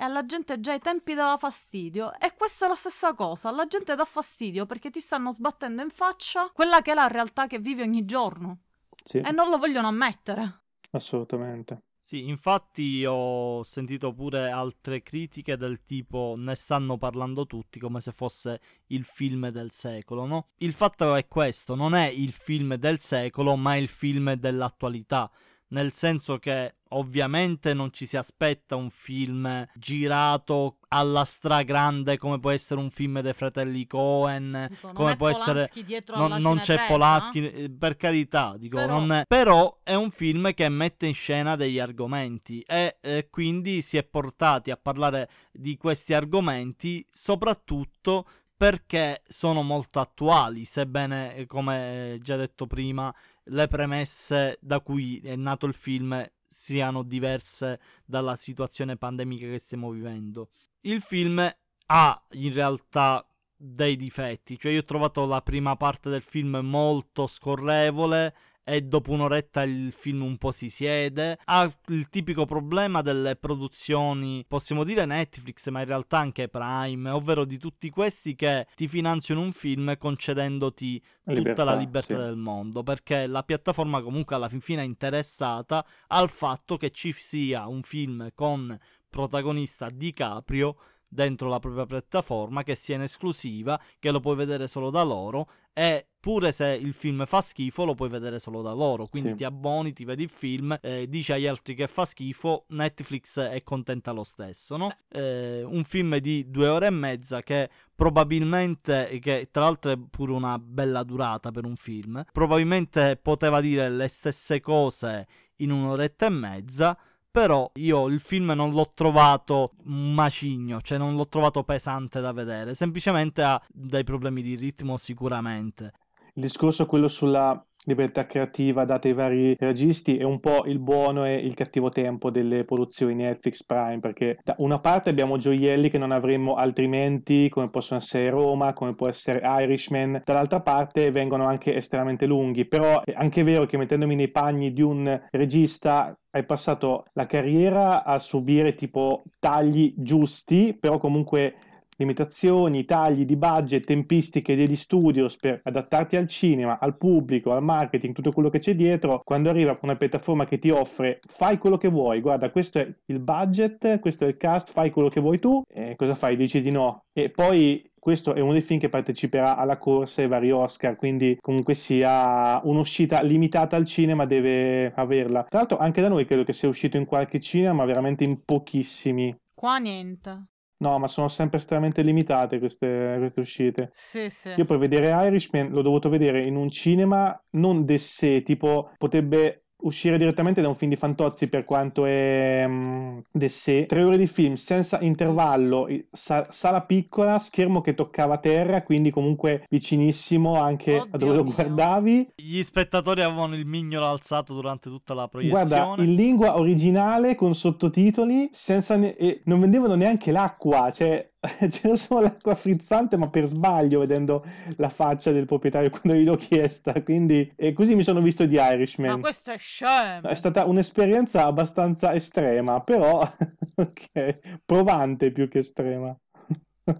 E alla gente già ai tempi dava fastidio. E questa è la stessa cosa. Alla gente dà fastidio perché ti stanno sbattendo in faccia quella che è la realtà che vivi ogni giorno. Sì. E non lo vogliono ammettere. Assolutamente. Sì, infatti ho sentito pure altre critiche del tipo ne stanno parlando tutti come se fosse il film del secolo, no? Il fatto è questo, non è il film del secolo, ma il film dell'attualità nel senso che ovviamente non ci si aspetta un film girato alla stragrande come può essere un film dei fratelli Cohen dico, come può Polanski essere non, non c'è Polanski eh, per carità dico, però... È... però... è un film che mette in scena degli argomenti e eh, quindi si è portati a parlare di questi argomenti soprattutto perché sono molto attuali, sebbene, eh, come già detto prima, le premesse da cui è nato il film siano diverse dalla situazione pandemica che stiamo vivendo. Il film ha in realtà dei difetti, cioè io ho trovato la prima parte del film molto scorrevole e dopo un'oretta il film un po' si siede. Ha il tipico problema delle produzioni, possiamo dire Netflix, ma in realtà anche Prime, ovvero di tutti questi che ti finanziano un film concedendoti libertà, tutta la libertà sì. del mondo, perché la piattaforma comunque alla fin fine è interessata al fatto che ci sia un film con protagonista DiCaprio dentro la propria piattaforma, che sia in esclusiva, che lo puoi vedere solo da loro e pure se il film fa schifo lo puoi vedere solo da loro, quindi Sì. ti abboni, ti vedi il film, eh, dici agli altri che fa schifo, Netflix è contenta lo stesso, no? Eh, un film di due ore e mezza che probabilmente, che tra l'altro è pure una bella durata per un film, probabilmente poteva dire le stesse cose in un'oretta e mezza, però io il film non l'ho trovato un macigno, cioè non l'ho trovato pesante da vedere, semplicemente ha dei problemi di ritmo sicuramente. il discorso quello sulla libertà creativa data ai vari registi è un po' il buono e il cattivo tempo delle produzioni Netflix Prime perché da una parte abbiamo gioielli che non avremmo altrimenti come possono essere Roma, come può essere Irishman dall'altra parte vengono anche estremamente lunghi però è anche vero che mettendomi nei panni di un regista hai passato la carriera a subire tipo tagli giusti però comunque limitazioni, tagli di budget, tempistiche degli studios per adattarti al cinema, al pubblico, al marketing, tutto quello che c'è dietro, quando arriva una piattaforma che ti offre fai quello che vuoi, guarda questo è il budget, questo è il cast, fai quello che vuoi tu, e cosa fai? Dici di no. E poi questo è uno dei film che parteciperà alla corsa ai vari Oscar, quindi comunque sia un'uscita limitata al cinema deve averla. Tra l'altro anche da noi credo che sia uscito in qualche cinema, ma veramente in pochissimi. Qua niente. No, ma sono sempre estremamente limitate queste, queste uscite. Sì, sì. Io per vedere Irishman l'ho dovuto vedere in un cinema non d'essè, tipo potrebbe uscire direttamente da un film di Fantozzi per quanto è um, de sé. Tre ore di film senza intervallo, sa- sala piccola, schermo che toccava terra, quindi comunque vicinissimo anche Oddio a dove lo guardavi. Gli spettatori avevano il mignolo alzato durante tutta la proiezione. Guarda, in lingua originale con sottotitoli, senza ne- e non vendevano neanche l'acqua, cioè c'era solo l'acqua frizzante, ma per sbaglio, vedendo la faccia del proprietario quando gliel'ho chiesta. Quindi, e così mi sono visto di Ma Irishman. questo è scemo. È stata un'esperienza abbastanza estrema, però ok, provante più che estrema.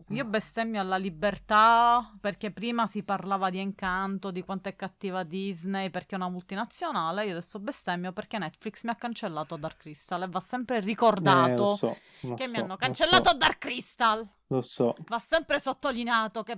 Io bestemmio alla libertà perché prima si parlava di Encanto, di quanto è cattiva Disney perché è una multinazionale. Io adesso bestemmio perché Netflix mi ha cancellato Dark Crystal e va sempre Eh, ricordato lo so, che so, mi hanno cancellato so, Dark Crystal. Lo so, Va sempre sottolineato che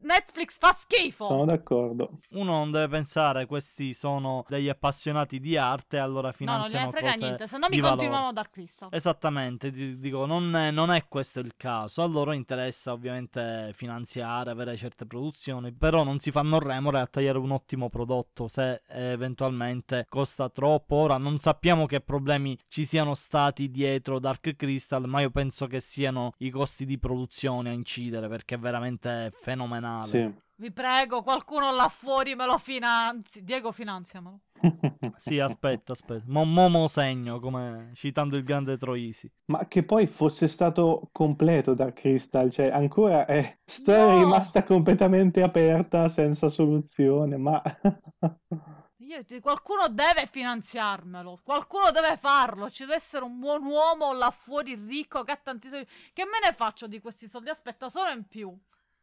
Netflix fa schifo. sono d'accordo. Uno non deve pensare questi sono degli appassionati di arte, allora No, non gliene finanziano frega niente, se no mi continuano Dark Crystal. Esattamente, ti dico, non è, non è questo il caso. A loro interessa ovviamente finanziare, avere certe produzioni, però non si fanno remore a tagliare un ottimo prodotto se eventualmente costa troppo. Ora non sappiamo che problemi ci siano stati dietro Dark Crystal, ma io penso che siano i costi di produzione a incidere perché è veramente fenomenale. Sì. Vi prego, qualcuno là fuori me lo finanzi. Diego, finanziamelo. Sì, aspetta, aspetta. Mo, segno, come citando il grande Troisi. Ma che poi fosse stato completo Dark Crystal, cioè ancora è storia No! rimasta completamente aperta senza soluzione, ma Io qualcuno deve finanziarmelo. Qualcuno deve farlo. Ci deve essere un buon uomo là fuori ricco che ha tanti soldi. Che me ne faccio di questi soldi? Aspetta, solo in più.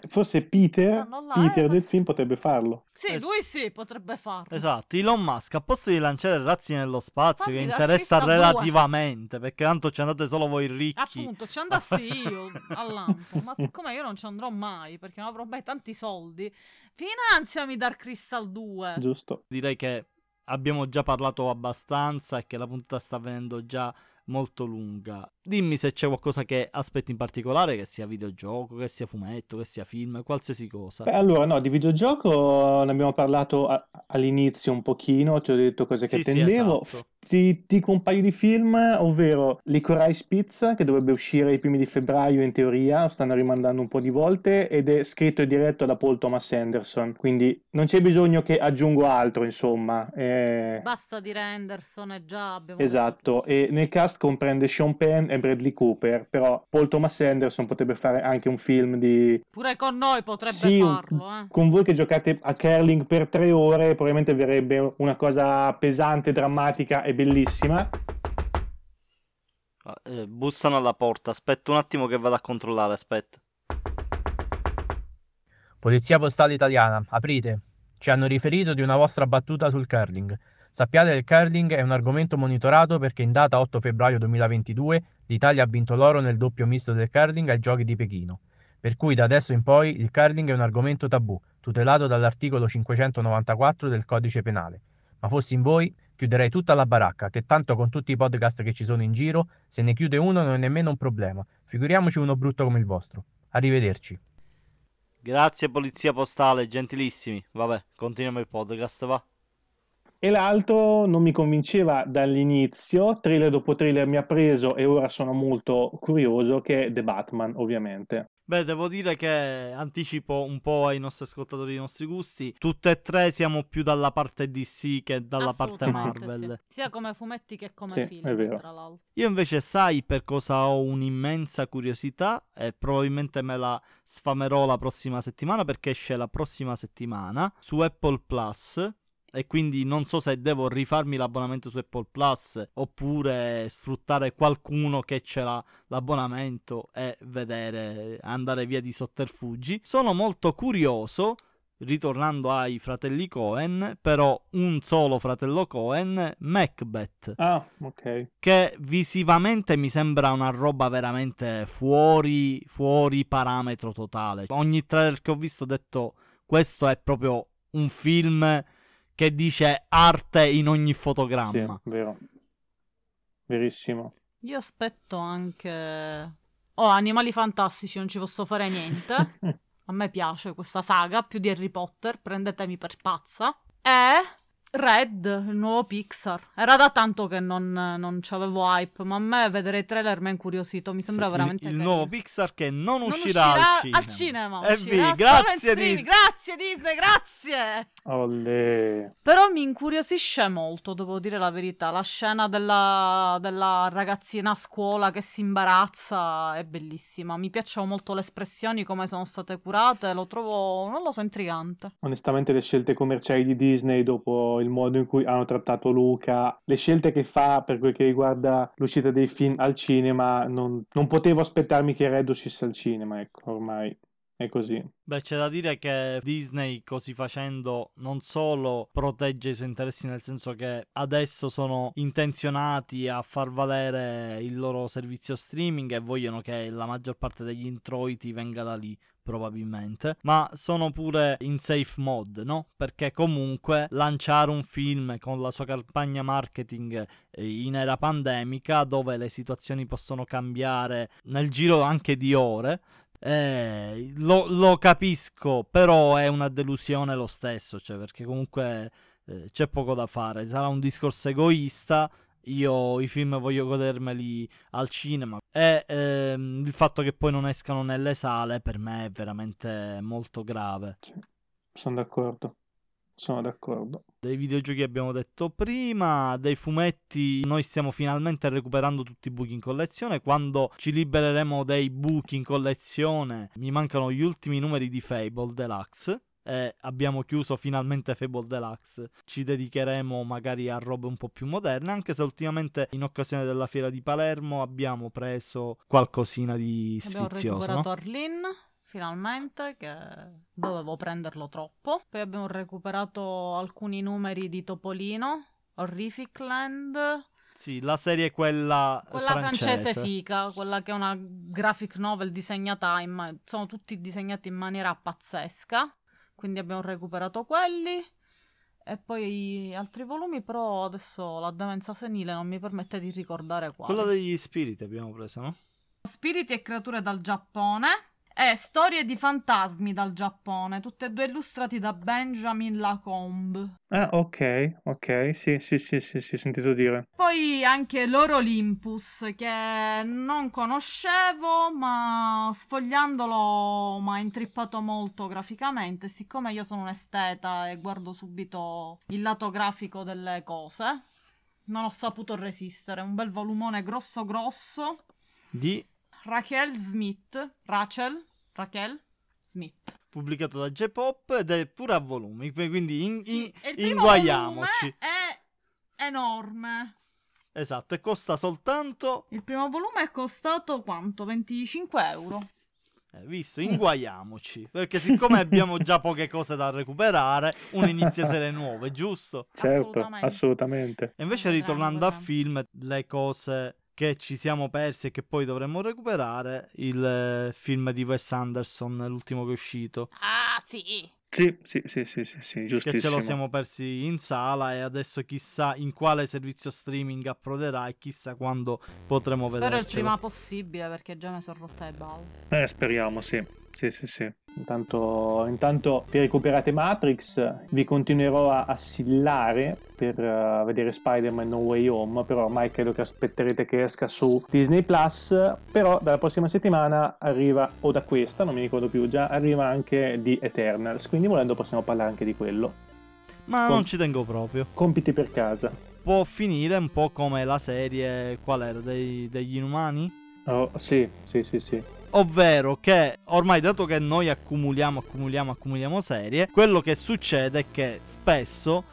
Forse Peter, No, Peter del film potrebbe farlo. Sì, Es- lui sì, potrebbe farlo. Esatto, Elon Musk a posto di lanciare razzi nello spazio Fammi che interessa Crystal due. relativamente, perché tanto ci andate solo voi ricchi. Appunto, ci andassi io al lampo. Ma siccome io non ci andrò mai perché non avrò mai tanti soldi, finanziami Dark Crystal 2. Giusto. Direi che abbiamo già parlato abbastanza e che la puntata sta venendo già molto lunga. Dimmi se c'è qualcosa che aspetti in particolare, che sia videogioco, che sia fumetto, che sia film, qualsiasi cosa. Beh, allora, no, di videogioco ne abbiamo parlato a- all'inizio un pochino, ti ho detto cose che Sì, sì, attendevo. esatto. Ti dico un paio di film, ovvero Licorice Pizza, che dovrebbe uscire i primi di febbraio in teoria, lo stanno rimandando un po' di volte, ed è scritto e diretto da Paul Thomas Anderson, quindi non c'è bisogno che aggiungo altro, insomma. Eh, Basta dire Anderson e già abbiamo Esatto, e nel cast comprende Sean Penn e Bradley Cooper, però Paul Thomas Anderson potrebbe fare anche un film di... Pure con noi potrebbe Sì, un- farlo, eh. con voi che giocate a curling per tre ore, probabilmente verrebbe una cosa pesante, drammatica e bellissima. Ah, eh, bussano alla porta, aspetta un attimo che vado a controllare, aspetta. Polizia Postale Italiana, aprite. Ci hanno riferito di una vostra battuta sul curling. Sappiate che il curling è un argomento monitorato perché in data 8 febbraio 2022 l'Italia ha vinto l'oro nel doppio misto del curling ai Giochi di Pechino. Per cui da adesso in poi il curling è un argomento tabù, tutelato dall'articolo 594 del Codice Penale. Ma fossi in voi, chiuderei tutta la baracca, che tanto con tutti i podcast che ci sono in giro, se ne chiude uno non è nemmeno un problema. Figuriamoci uno brutto come il vostro. Arrivederci. Grazie polizia postale, gentilissimi. Vabbè, continuiamo il podcast, va. E l'altro non mi convinceva dall'inizio, trailer dopo trailer mi ha preso e ora sono molto curioso, che è The Batman, ovviamente. Beh, devo dire che anticipo un po' ai nostri ascoltatori i nostri gusti. Tutte e tre siamo più dalla parte DC che dalla parte Marvel. sì. Sia come fumetti che come Sì, è film, vero. tra l'altro. Io invece sai per cosa ho un'immensa curiosità e probabilmente me la sfamerò la prossima settimana perché esce la prossima settimana su Apple Plus e quindi non so se devo rifarmi l'abbonamento su Apple Plus oppure sfruttare qualcuno che ce l'ha l'abbonamento e vedere andare via di sotterfugi. Sono molto curioso ritornando ai fratelli Cohen, però un solo fratello Cohen, Macbeth Ah, ok. che visivamente mi sembra una roba veramente fuori, fuori parametro totale. Ogni trailer che ho visto ho detto questo è proprio un film che dice arte in ogni Sì, fotogramma. vero. Verissimo. Io aspetto anche... Oh, Animali Fantastici, non ci posso fare niente. A me piace questa saga, più di Harry Potter, prendetemi per pazza. E Red, il nuovo Pixar. Era da tanto che non, non c'avevo hype, ma a me vedere i trailer mi ha incuriosito, mi sembra Sì, veramente il, il nuovo Pixar che non, Non uscirà, al cinema. al cinema, E uscirà in grazie. Disney. Grazie Disney, grazie! Olle. Però mi incuriosisce molto, devo dire la verità. La scena della, della ragazzina a scuola che si imbarazza è bellissima. Mi piacciono molto le espressioni, come sono state curate. Lo trovo, non lo so, intrigante. Onestamente le scelte commerciali di Disney dopo il modo in cui hanno trattato Luca, le scelte che fa per quel che riguarda l'uscita dei film al cinema, non, non potevo aspettarmi che Red uscisse al cinema, ecco, ormai è così. Beh, c'è da dire che Disney così facendo non solo protegge i suoi interessi nel senso che adesso sono intenzionati a far valere il loro servizio streaming e vogliono che la maggior parte degli introiti venga da lì probabilmente, ma sono pure in safe mode, no? Perché comunque lanciare un film con la sua campagna marketing eh, in era pandemica dove le situazioni possono cambiare nel giro anche di ore eh, lo, lo capisco, però è una delusione lo stesso, cioè perché comunque eh, c'è poco da fare. Sarà un discorso egoista. Io i film voglio godermeli al cinema e ehm, il fatto che poi non escano nelle sale per me è veramente molto grave. Sono d'accordo. Sono d'accordo. Dei videogiochi abbiamo detto prima, dei fumetti noi stiamo finalmente recuperando tutti i buchi in collezione. Quando ci libereremo dei buchi in collezione, mi mancano gli ultimi numeri di Fable Deluxe. E abbiamo chiuso finalmente Fable Deluxe. Ci dedicheremo magari a robe un po' più moderne. Anche se ultimamente, in occasione della fiera di Palermo, abbiamo preso qualcosina di Abbiamo sfizioso. recuperato no? Arlene, finalmente, che dovevo prenderlo troppo. Poi abbiamo recuperato alcuni numeri di Topolino, Horrific Land, Sì, la serie è quella, quella francese. fica, quella che è una graphic novel disegnata in... sono tutti disegnati in maniera pazzesca. Quindi abbiamo recuperato quelli. E poi altri volumi, però adesso la demenza senile non mi permette di ricordare quali. Quella degli spiriti abbiamo preso, no? Spiriti e creature dal Giappone e Storie di fantasmi dal Giappone, tutte e due illustrati da Benjamin Lacombe. Ah, ok, ok, sì, sì, sì, sì, sì, sentito dire. Poi anche Loro Olympus che non conoscevo, ma sfogliandolo mi ha intrippato molto graficamente. Siccome io sono un esteta e guardo subito il lato grafico delle cose, non ho saputo resistere. Un bel volumone grosso grosso. Di Rachel Smith. Rachel? Rachel Smith. pubblicato da J-Pop ed è pure a volumi, quindi in, Sì, in- il primo inguaiamoci. volume è enorme. Esatto, e costa soltanto, Il primo volume è costato quanto? 25 euro. eh, visto, inguaiamoci, perché siccome abbiamo già poche cose da recuperare, uno inizia serie nuove, giusto? Certo, Assolutamente. assolutamente. E invece ritornando a film, le cose che ci siamo persi e che poi dovremmo recuperare, il eh, film di Wes Anderson, l'ultimo che è uscito, Ah, sì. Sì, sì, sì, sì, sì, sì, che giustissimo. ce lo siamo persi in sala e adesso chissà in quale servizio streaming approderà e chissà quando potremo Spero il prima possibile perché già mi sono rotta le balle. Eh, speriamo, sì. Sì, sì, sì. Intanto, intanto vi recuperate Matrix, vi continuerò a assillare per uh, vedere Spider-Man No Way Home, però ormai credo che aspetterete che esca su Disney Plus, però dalla prossima settimana arriva, o da questa, non mi ricordo più già, arriva anche di Eternals, quindi volendo possiamo parlare anche di quello. Ma Com- non ci tengo proprio. Compiti per casa. Può finire un po' come la serie, qual era, dei, degli inumani? Oh, sì, sì, sì, sì ovvero che ormai dato che noi accumuliamo, accumuliamo, accumuliamo serie, quello che succede è che spesso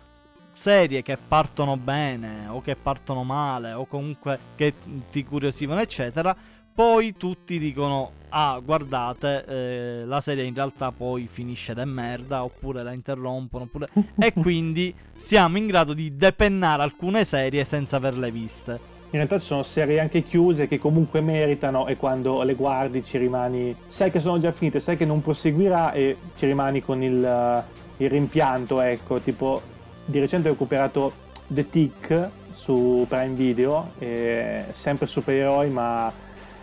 serie che partono bene o che partono male o comunque che ti curiosivano eccetera, poi tutti dicono ah guardate eh, la serie in realtà poi finisce da merda oppure la interrompono oppure... e quindi siamo in grado di depennare alcune serie senza averle viste in realtà sono serie anche chiuse che comunque meritano e quando le guardi ci rimani, sai che sono già finite, sai che non proseguirà e ci rimani con il, il rimpianto, ecco, tipo di recente ho recuperato The Tick su Prime Video, sempre supereroi ma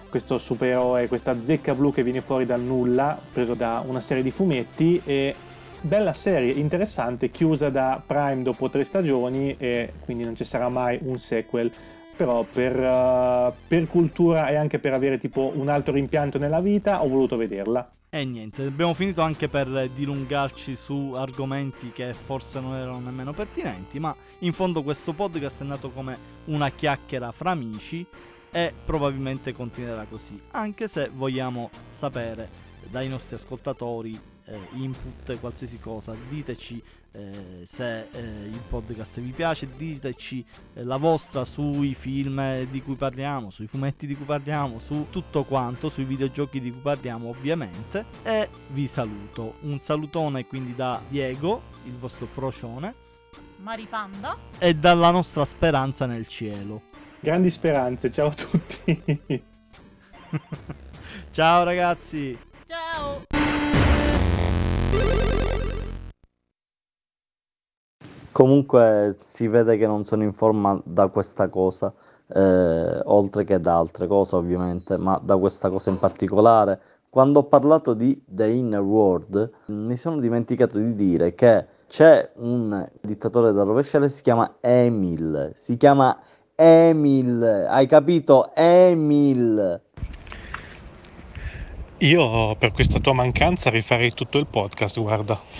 questo supereroe, questa zecca blu che viene fuori dal nulla, preso da una serie di fumetti e bella serie, interessante, chiusa da Prime dopo tre stagioni e quindi non ci sarà mai un sequel però per, uh, per, cultura e anche per avere tipo un altro rimpianto nella vita ho voluto vederla. E niente, abbiamo finito anche per dilungarci su argomenti che forse non erano nemmeno pertinenti, ma in fondo questo podcast è nato come una chiacchiera fra amici e probabilmente continuerà così, anche se vogliamo sapere dai nostri ascoltatori eh, input, qualsiasi cosa, diteci eh, se eh, il podcast vi piace, diteci eh, la vostra sui film di cui parliamo, sui fumetti di cui parliamo, su tutto quanto, sui videogiochi di cui parliamo ovviamente e vi saluto. Un salutone quindi da Diego, il vostro procione. Maripanda. E dalla nostra speranza nel cielo. Grandi speranze, ciao a tutti. ciao ragazzi. Ciao. Comunque si vede che non sono in forma da questa cosa, eh, oltre che da altre cose ovviamente, ma da questa cosa in particolare. Quando ho parlato di The Inner World, mi sono dimenticato di dire che c'è un dittatore da rovesciare, si chiama Emil, si chiama Emil, hai capito? Emil. Io per questa tua mancanza rifarei tutto il podcast, guarda.